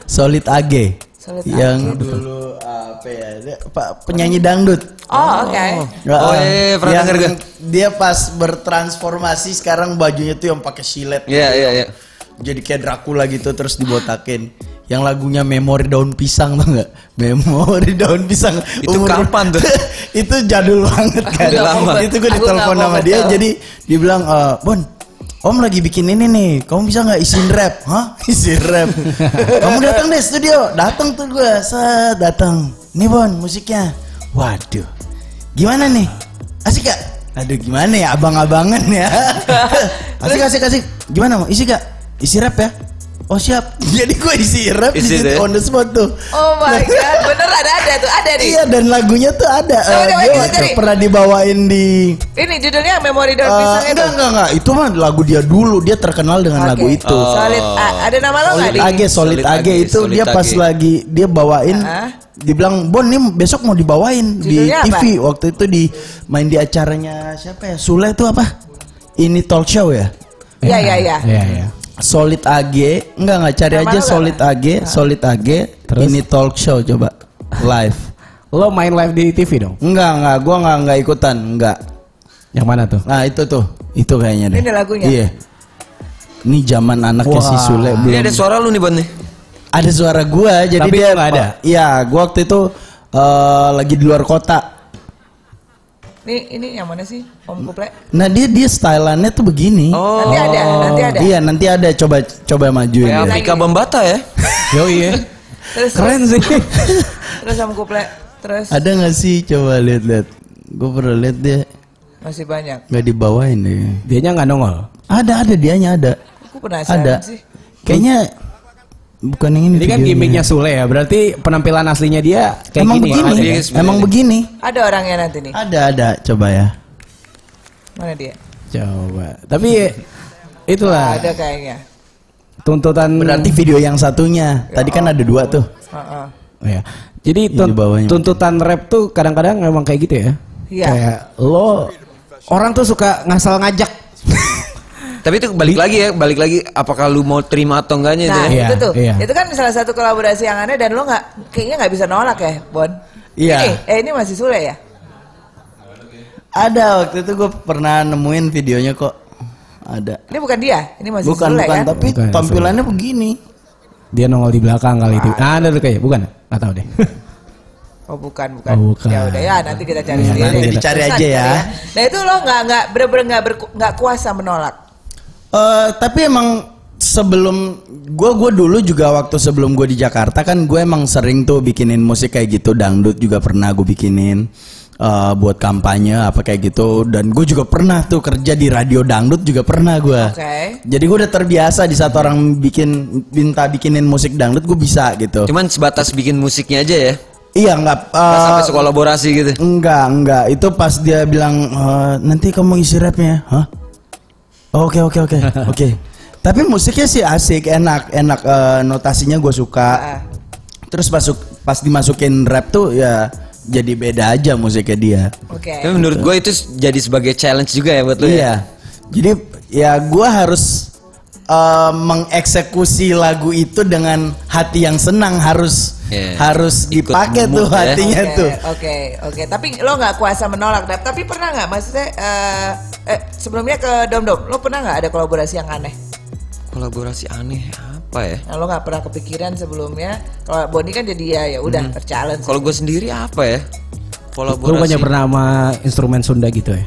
Solid AG. Solid yang dulu apa ya? dia- Pak penyanyi dangdut. Oh, oke. Nggak, Oh, eh, iya, iya, pernah yang denger gue. Dia pas bertransformasi sekarang bajunya tuh yang pakai silet. Iya, iya, iya. Jadi kayak Dracula gitu terus dibotakin. Yang lagunya Memori Daun Pisang tuh nggak? Memori Daun Pisang. Itu kapan tuh? [LAUGHS] itu jadul banget kan. Udah lama. Itu gue ditelepon sama dia jadi dia bilang "Eh, Bon Om lagi bikin ini nih, kamu bisa nggak isiin rap? Hah? [LAUGHS] Isiin rap? kamu datang deh studio, datang tuh gue, set datang. Nih Bon, musiknya. Waduh, gimana nih? Asik gak? Aduh gimana ya, abang-abangan ya. [LAUGHS] asik asik asik. Gimana mau? Isi gak? Isi rap ya? Oh siap. Jadi gue isi rap di situ deh. on the spot tuh. Oh my [LAUGHS] god, bener ada ada tuh, ada nih. Iya dan lagunya tuh ada. Coba, Eh, coba, dia waktu pernah dibawain di Ini judulnya Memori Daun Eh, Pisang itu. enggak enggak enggak itu mah lagu dia dulu dia terkenal dengan Oke. lagu itu Solid. A- ada nama lo nggak Solid di? AG Solid Solid AG AG, itu Solid dia pas AG. lagi dia bawain Hah? dibilang Bon nih besok mau dibawain di Judulnya TV waktu itu di main di acaranya siapa ya Sule itu apa ini talk show ya Iya, iya, iya. Iya, iya. Solid AG enggak enggak cari Nama aja Solid Pak? AG Solid AG Terus? ini talk show coba live [LAUGHS] Lo main live di TV dong? enggak enggak gua enggak enggak ikutan enggak Yang mana tuh? Nah itu tuh, itu kayaknya deh. Ini lagunya? Iya. Ini zaman anaknya si Wah. Sule Ini belum. ada suara lu nih, Bon nih. Ada suara gua, jadi Tapi dia ada? Iya, gua waktu itu eh, lagi di luar kota. Ini ini yang mana sih? Om Kuple? Nah dia dia stylannya tuh begini. Oh. Nanti ada, nanti ada. Iya nanti ada coba coba majuin. Kayak deh. Afrika Bambata ya. [LAUGHS] Yo iya. Terus Keren sih. [LAUGHS] terus Om Kuple. Terus Ada nggak sih coba lihat-lihat? Gue pernah lihat dia masih banyak. nggak dibawain deh. Dianya nggak nongol. Ada ada dianya ada. Aku penasaran Ada. sih. Kayaknya bukan yang ini. Ini kan gimmicknya Sule ya. Berarti penampilan aslinya dia kayak Emang gini. ya? begini, Iya, sebenarnya. emang begini. Ada orangnya nanti nih. Ada ada coba ya. Mana dia? Coba. Tapi itulah Ada kayaknya. tuntutan. Berarti video yang satunya. Tadi kan ada dua tuh. Heeh. Oh, ya. Jadi Ini tun- di bawahnya. tuntutan rap tuh kadang-kadang memang kayak gitu ya. Iya. Kayak lo orang tuh suka ngasal ngajak. [LAUGHS] Tapi itu balik lagi ya, balik lagi apakah lu mau terima atau enggaknya itu Nah ya. Iya, itu tuh, iya. itu kan salah satu kolaborasi yang aneh dan lo nggak, kayaknya nggak bisa nolak ya, Bon. Iya. Ini, eh ini masih Sule ya? Ada waktu itu gue pernah nemuin videonya kok. ada. Ini bukan dia, ini masih Bukan Sule bukan kan? tapi Bukan, tampilannya begini. Dia nongol di belakang kali itu. Ah, ada tuh kayak bukan? Nggak tahu deh. [LAUGHS] Oh bukan, bukan. Oh, bukan. Ya udah ya nanti kita cari Ya, sendiri. nanti dicari aja ya. kali Nah itu lo nggak nggak bener-bener nggak berku- nggak kuasa menolak. Eh tapi emang sebelum gue gue dulu juga waktu sebelum gue di Jakarta kan gue emang sering tuh bikinin musik kayak gitu dangdut juga pernah gue bikinin eh, buat kampanye apa kayak gitu dan gue juga pernah tuh kerja di radio dangdut juga pernah gue. Oke. Jadi gue udah terbiasa di saat orang bikin minta bikinin musik dangdut gue bisa gitu. Cuman sebatas bikin musiknya aja ya. Iya nggak Nggak eh, sampai sekolaborasi gitu. Enggak, enggak. Itu pas dia bilang "Eh, nanti kamu isi rapnya, hah? Oke, oke, oke, [LAUGHS] oke. Tapi musiknya sih asik, enak, enak. eh, notasinya gue suka. Ah. Terus masuk, pas dimasukin rap tuh ya jadi beda aja musiknya dia. Oke. Tapi menurut gue itu jadi sebagai challenge juga ya buat lu ya. Iya. Jadi ya gue harus eh, mengeksekusi lagu itu dengan hati yang senang harus Iya. harus dipakai tuh ya. hatinya Oke, tuh. Oke, oke. Tapi lo nggak kuasa menolak, Dap. Tapi pernah nggak, maksudnya eh, eh, sebelumnya ke Dom Dom, lo pernah nggak ada kolaborasi yang aneh? Kolaborasi aneh apa ya? Nah, lo nggak pernah kepikiran sebelumnya. Kalau Boni kan jadi ya ya udah Hmm. terchallenge. Kalau gue sendiri apa ya? Lu Kolaborasi. bukannya pernah sama instrumen Sunda gitu ya?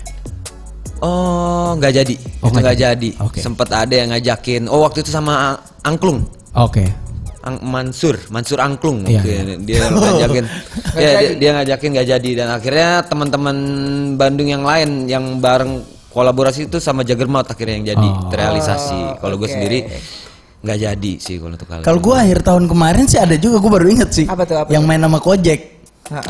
Oh, nggak jadi. Oh, itu nggak jadi. jadi. Oke. Sempet ada yang ngajakin. Oh, waktu itu sama Angklung. Oke. Ang Mansur, Mansur Angklung Iya, waktu itu. dia ngajakin. [LAUGHS] Ya, dia, dia ngajakin nggak jadi dan akhirnya teman-teman Bandung yang lain yang bareng kolaborasi itu sama Jaggermouth akhirnya yang jadi Oh. terrealisasi. Kalau gue oke. sendiri nggak jadi sih kalau untuk kali. Kalau gue akhir tahun kemarin sih ada juga gue baru inget sih. Apa tuh, apa yang main sama Kojek.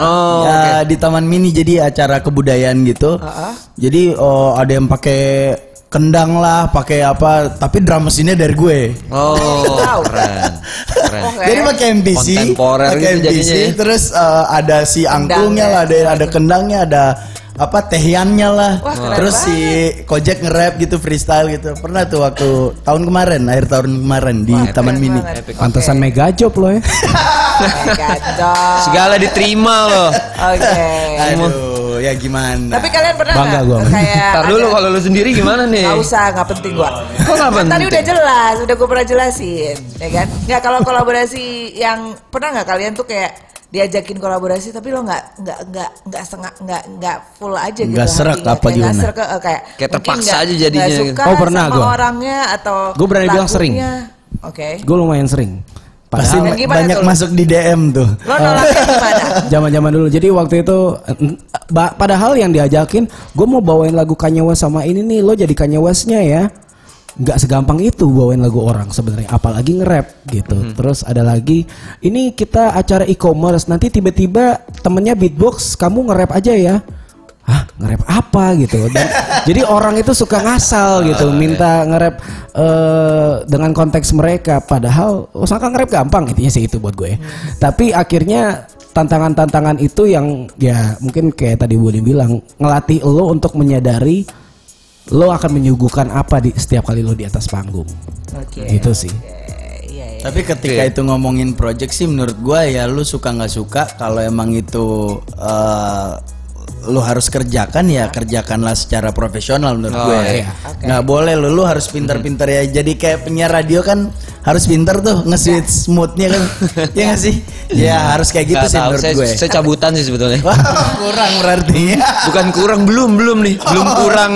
Oh, ya di Taman Mini jadi acara kebudayaan gitu. Ah. Jadi oh, ada yang pakai kendang lah, pakai apa, tapi drum mesinnya dari gue. oh, [LAUGHS] keren, keren. Oke. [LAUGHS] Jadi pakai MPC, Kontemporer pakai gitu MPC, jadinya ya. terus eh, ada si angklungnya Kendangnya. lah, ada ada kendangnya, ada apa tehiannya lah. Wah, keren terus si Kojek nge-rap gitu freestyle gitu. Pernah tuh waktu tahun kemarin, akhir tahun kemarin di Wah, Taman Mini. banget. Epic. Pantesan mega job lo ya. Mega job. Segala diterima loh. Oke. Aduh, ya gimana? Tapi kalian pernah Bangga gua. kayak Ntar dulu kalau lu sendiri gimana nih? Gak usah, nggak penting gua. Kok nggak Kan Tadi penting? udah jelas, udah gue pernah jelasin, ya kan? Nggak kalau kolaborasi yang pernah nggak kalian tuh kayak diajakin kolaborasi tapi lo nggak nggak nggak nggak setengah nggak nggak full aja gitu Nggak serak hatinya. apa kayak gimana? serak, eh, kayak Kayak terpaksa nggak- aja jadinya gitu. suka Oh, pernah sama gua. orangnya atau Gua berani bilang sering. oke Gue lumayan sering. Pasti banyak tuh? masuk di DM tuh. lo nolaknya gimana [LAUGHS] zaman-zaman dulu. Jadi waktu itu eh, padahal yang diajakin gue mau bawain lagu Kanye West sama ini nih lo jadi Kanye Westnya ya. Nggak segampang itu bawain lagu orang sebenarnya apalagi nge-rap gitu. Terus ada lagi ini kita acara e-commerce nanti tiba-tiba temennya beatbox kamu nge-rap aja ya. Hah, nge-rap apa gitu. Dan [LAUGHS] jadi orang itu suka ngasal gitu, minta nge-rap eh, dengan konteks mereka padahal oh, sangka nge-rap gampang intinya sih itu buat gue. Tapi akhirnya tantangan-tantangan itu yang ya mungkin kayak tadi Budi bilang ngelatih lo untuk menyadari lo akan menyuguhkan apa di setiap kali lo di atas panggung. oke Gitu sih. Eh, iya iya Tapi ketika itu ngomongin project sih menurut gua ya lu suka nggak suka kalau emang itu eh, lu harus kerjakan ya kerjakanlah secara profesional menurut Oh, gue. iya. Nggak boleh lu lu harus pintar-pintar ya. Jadi kayak penyiar radio kan harus pintar tuh nge-switch moodnya kan. ya nggak sih? Ya harus kayak gitu Nggak sih tahu, menurut saya, gue. saya cabutan sih sebetulnya. Wah, kurang berarti. Bukan kurang belum belum nih, belum kurang.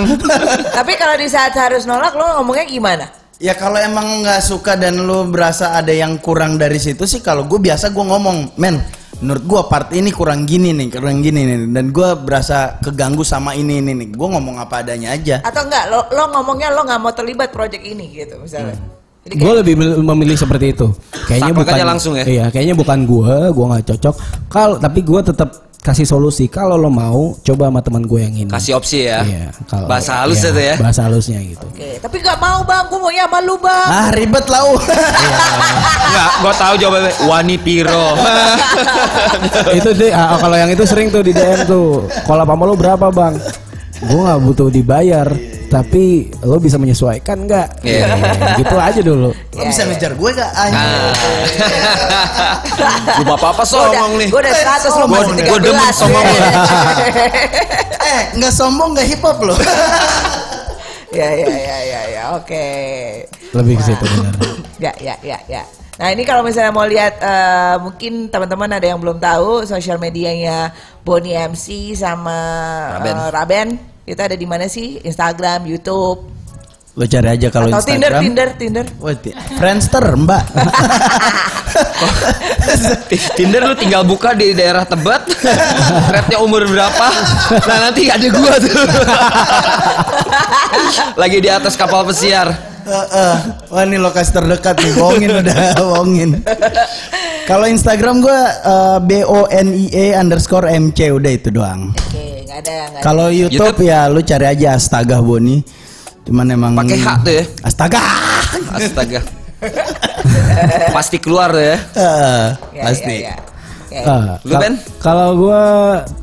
tapi kalau di saat harus nolak lo ngomongnya gimana Ya kalau emang nggak suka dan lu berasa ada yang kurang dari situ sih kalau gue biasa gue ngomong, men, menurut gue part ini kurang gini nih, kurang gini nih, dan gue berasa keganggu sama ini ini nih, gue ngomong apa adanya aja. atau enggak lo lo ngomongnya lo nggak mau terlibat project ini gitu misalnya jadi kayak Gue lebih mil- memilih seperti itu. Kayaknya Saklek bukan aja langsung ya? Iya, kayaknya bukan gue, gue nggak cocok. Kalau tapi gue tetap kasih solusi. Kalau lo mau, coba sama teman gue yang ini. Kasih opsi ya. Iya, kalau Bahasa halus iya, itu ya. Bahasa halusnya gitu. Oke, tapi nggak mau bang, gue maunya sama lu bang. Ah ribet lau. Enggak, gua tahu jawabannya Wani Piro. [LAUGHS] itu deh, ah, kalau yang itu sering tuh di DM tuh. Kalau sama lo berapa bang? Gue nggak butuh dibayar, tapi lo bisa menyesuaikan nggak? Iya. Eh, [LAUGHS] gitu aja dulu. Lo bisa ngejar gue gak? Ah. [LAUGHS] Gua apa-apa songong nih. Gue udah 100 lo masih 13. gua demen songong lu. [LAUGHS] eh nggak sombong nggak hip hop loh. Ya ya ya ya ya oke. Lebih ke situ benar. Ya ya ya ya. Nah ini kalau misalnya mau lihat eh, mungkin teman-teman ada yang belum tahu sosial medianya Boni MC sama Raben. eh, Raben itu ada di mana sih? Instagram, YouTube, Lo cari aja kalau atau Tinder, Instagram. Tinder, Tinder. Wah, ti- Friendster, Mbak. [LAUGHS] Tinder lu tinggal buka di daerah Tebet, rate-nya umur berapa? Nah nanti ada gua tuh. Lagi di atas kapal pesiar. Heeh. Wah ini lokasi terdekat nih, bohongin udah, bohongin. Kalau Instagram gue B O N I E underscore M C udah itu doang. Oke, nggak ada, nggak ada. Kalau YouTube, YouTube? ya lu cari aja Astaga Boni. Cuman emang Pakai H tuh ya. Astaga. Astaga. Pasti keluar tuh ya. Eh, Ya, pasti. ya, ya. Oke. Lu, kal- Ben? Kalau gue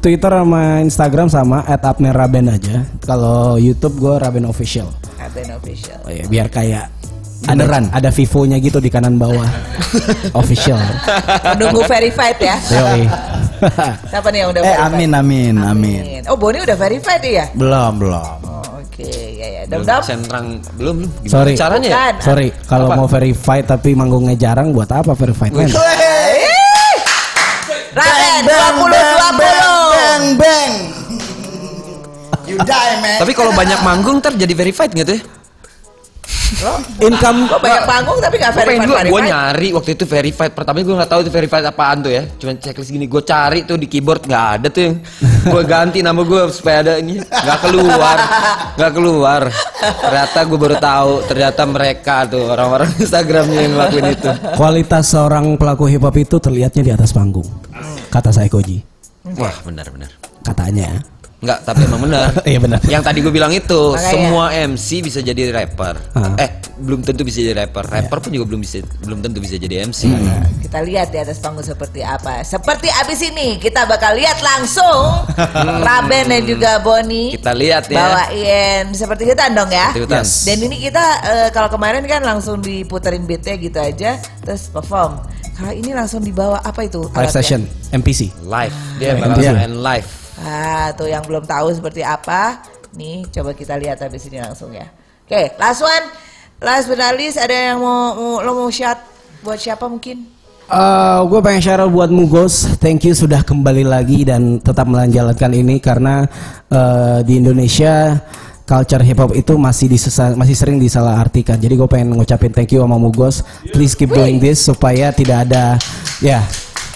Twitter sama Instagram sama @abnerraben aja. Kalau YouTube gue Raben Official. Raben official. Oh ya, biar kayak Beneran? Ada, ada Vivo-nya gitu di kanan bawah. [LAUGHS] Official. Menunggu verified ya. Yoi. [LAUGHS] Siapa nih yang udah Eh verified? amin amin amin. Oh Boni udah verified ya? Belum belum. Oh, Oke, ya ya. Belum Dam-dam. sentrang belum. Gimana Sorry. Caranya ya? Bukan. Sorry, kalau mau verified tapi manggungnya jarang buat apa verified men? Raben 20 bang 20. bang bang. You die man. Tapi kalau banyak manggung ntar jadi verified gitu ya? [LAUGHS] Income Kok banyak panggung tapi gak verified gue, gue verified? nyari waktu itu verified pertama gue nggak tahu itu verified apaan tuh ya cuman checklist gini gue cari tuh di keyboard nggak ada tuh yang [LAUGHS] gue ganti nama gue supaya ada ini nggak keluar nggak keluar ternyata gue baru tahu ternyata mereka tuh orang-orang Instagramnya yang ngelakuin itu kualitas seorang pelaku hip hop itu terlihatnya di atas panggung. Kata saya Koji. wah benar-benar Katanya. Nggak tapi emang benar [LAUGHS] Iya benar. yang tadi gue bilang itu Makanya. semua MC bisa jadi rapper Ah. eh belum tentu bisa jadi rapper rapper pun juga belum bisa belum tentu bisa jadi MC Kita lihat di atas panggung seperti apa. Seperti abis ini kita bakal lihat langsung Raben dan juga Boni kita lihat ya bawain seperti hutan dong ya. Seperti hutan. Dan ini kita eh, kalau kemarin kan langsung diputerin beatnya gitu aja terus perform. Kalau ini langsung dibawa apa itu? Live session MPC. live dia bakal Iya. main live Ah, tuh yang belum tahu seperti apa. Nih, coba kita lihat habis ini langsung ya. Oke, last one. Last but not least, ada yang mau, mau lo mau shout buat siapa mungkin? gue pengen share buat Mugos, thank you sudah kembali lagi dan tetap melanjutkan ini karena eh, di Indonesia culture hip hop itu masih disesa- masih sering disalahartikan. Jadi gue pengen ngucapin thank you sama Mugos. Please keep doing this supaya tidak ada ya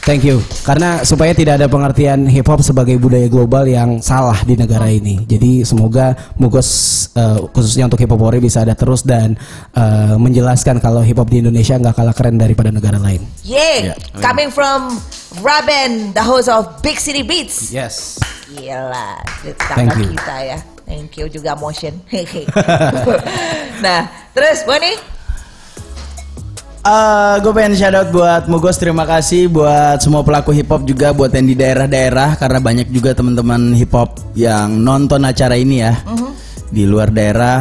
Thank you. Karena supaya tidak ada pengertian hip hop sebagai budaya global yang salah di negara ini. Jadi semoga Mugos eh, khususnya untuk hip hop Ori bisa ada terus dan eh, menjelaskan kalau hip hop di Indonesia nggak kalah keren daripada negara lain. Yeah, coming from Raben, the host of Big City Beats. Yes. Gila, Thank you. kita ya. Thank you juga motion. [LAUGHS] nah, terus Boni? Gue pengen shout out buat Mugos terima kasih buat semua pelaku hip hop juga buat yang di daerah-daerah karena banyak juga teman-teman hip hop yang nonton acara ini ya di luar daerah.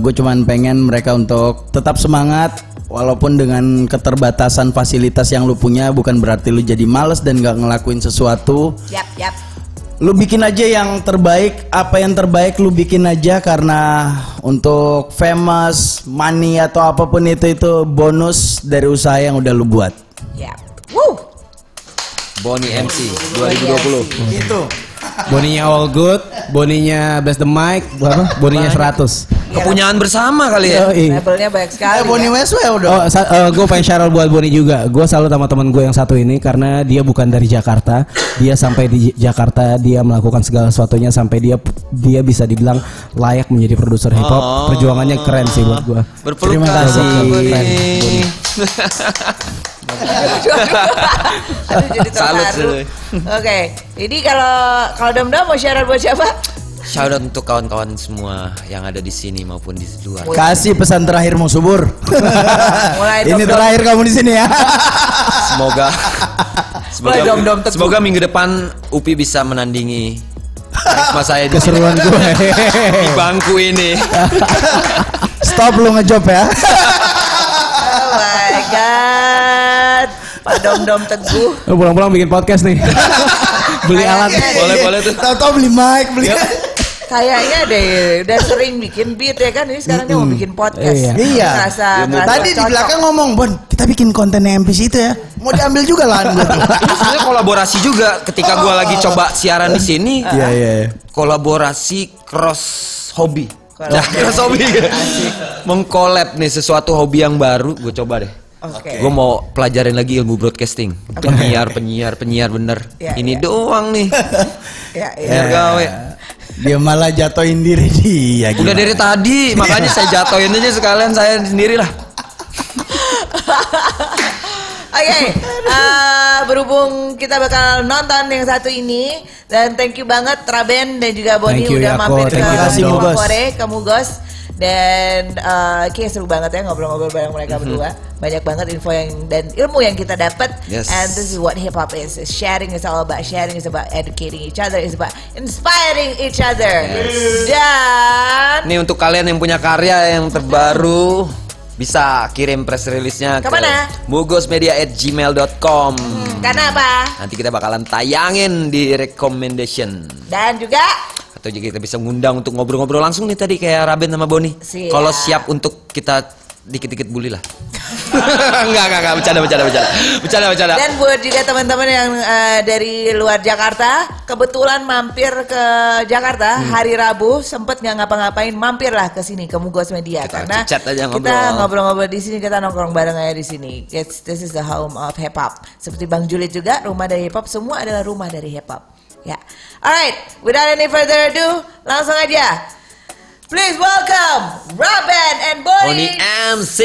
gue cuman pengen mereka untuk tetap semangat walaupun dengan keterbatasan fasilitas yang lu punya bukan berarti lu jadi males dan nggak ngelakuin sesuatu. Yap, yap. Lu bikin aja yang terbaik, apa yang terbaik lu bikin aja karena untuk famous, money atau apa pun itu itu bonus dari usaha yang udah lu buat. Yap. Woo. Boni MC Iya 2020 Itu. Boninya all good, Boninya bless the mic, berapa? Boninya 100. kepunyaan bersama kali ya. Labelnya banyak sekali. Eh Bonnie ya. West ya udah. Oh, gue pengen share buat Boni juga. Gue salut sama teman gue yang satu ini karena dia bukan dari Jakarta. Dia sampai di Jakarta, dia melakukan segala sesuatunya sampai dia dia bisa dibilang layak menjadi produser hip hop. Oh. Perjuangannya keren sih buat gue. Terima kasih. Boni. Aduh jadi Salut, terharu. salut. Oke, jadi kalau kalau Dom-Dom mau share buat siapa? Shout out untuk kawan-kawan semua yang ada di sini maupun di luar. Kasih pesan terakhirmu subur. [LAUGHS] Mulai Ini terakhir kamu di sini ya. Semoga [LAUGHS] semoga, Mulai dom-dom teguh. semoga minggu depan Upi bisa menandingi Mas saya di Keseruan gue. di bangku ini. Stop lu ngejob ya. [LAUGHS] Pak Dom-Dom Teguh. Pulang-pulang bikin podcast nih. [LAUGHS] Beli alat. Boleh boleh tuh. Tahu-tahu beli mic, beli. Kayaknya deh udah sering bikin beat ya kan ini sekarang dia mau bikin podcast. Iya. Iya. Ngerasa, Ilmu ngerasa Tadi di cocok. belakang ngomong, Bon, kita bikin konten MPC itu ya. Mau diambil juga lahan gue tuh. [LAUGHS] Itu sebenarnya kolaborasi juga ketika gua lagi coba siaran di sini. Iya, iya, iya. Kolaborasi cross hobi. Cross Nah, cross hobi. Mengkolab nih sesuatu hobi yang baru, gue coba deh. Oke. Gue mau pelajarin lagi ilmu broadcasting. Penyiar, penyiar, penyiar bener. Ya, Ini ya. doang nih. [LAUGHS] Ya, ya. Biar gawe. Dia malah jatoin diri dia. Udah gimana? dari tadi, makanya saya jatoin aja sekalian saya sendiri lah. [LAUGHS] Oke, eh, berhubung kita bakal nonton yang satu ini dan thank you banget Raben dan juga Boni Thank you, udah Yako. mampir ke Terima kasih, Rumah Mugos. Dan eh, kayak seru banget ya ngobrol-ngobrol bareng mereka berdua. Banyak banget info yang dan ilmu yang kita dapat. Yes. And this is what hip hop is. Sharing is all about sharing is about educating each other is about inspiring each other. Dan Nih untuk kalian yang punya karya yang terbaru bisa kirim press release-nya ke Ke mana? mugosmedia@gmail.com. karena apa? Nanti kita bakalan tayangin di recommendation. Dan juga Atau juga kita bisa ngundang untuk ngobrol-ngobrol langsung nih tadi kayak Raben sama Boni. Kalau siap untuk kita dikit-dikit bully lah. [LAUGHS] enggak, enggak, enggak, bercanda, bercanda, bercanda. Bercanda, bercanda. Dan buat juga teman-teman yang eh, dari luar Jakarta, kebetulan mampir ke Jakarta Hmm. hari Rabu, sempet nggak ngapa-ngapain, mampirlah ke sini ke Mugos Media Kita karena aja kita ngobrol. ngobrol-ngobrol di sini, kita nongkrong bareng aja di sini. It's, this is the home of hip hop. Seperti Bang Julit juga, rumah dari hip hop, semua adalah rumah dari hip hop. Ya, alright. Without any further ado, langsung aja. Please welcome Robin and Boni Bonnie. MC.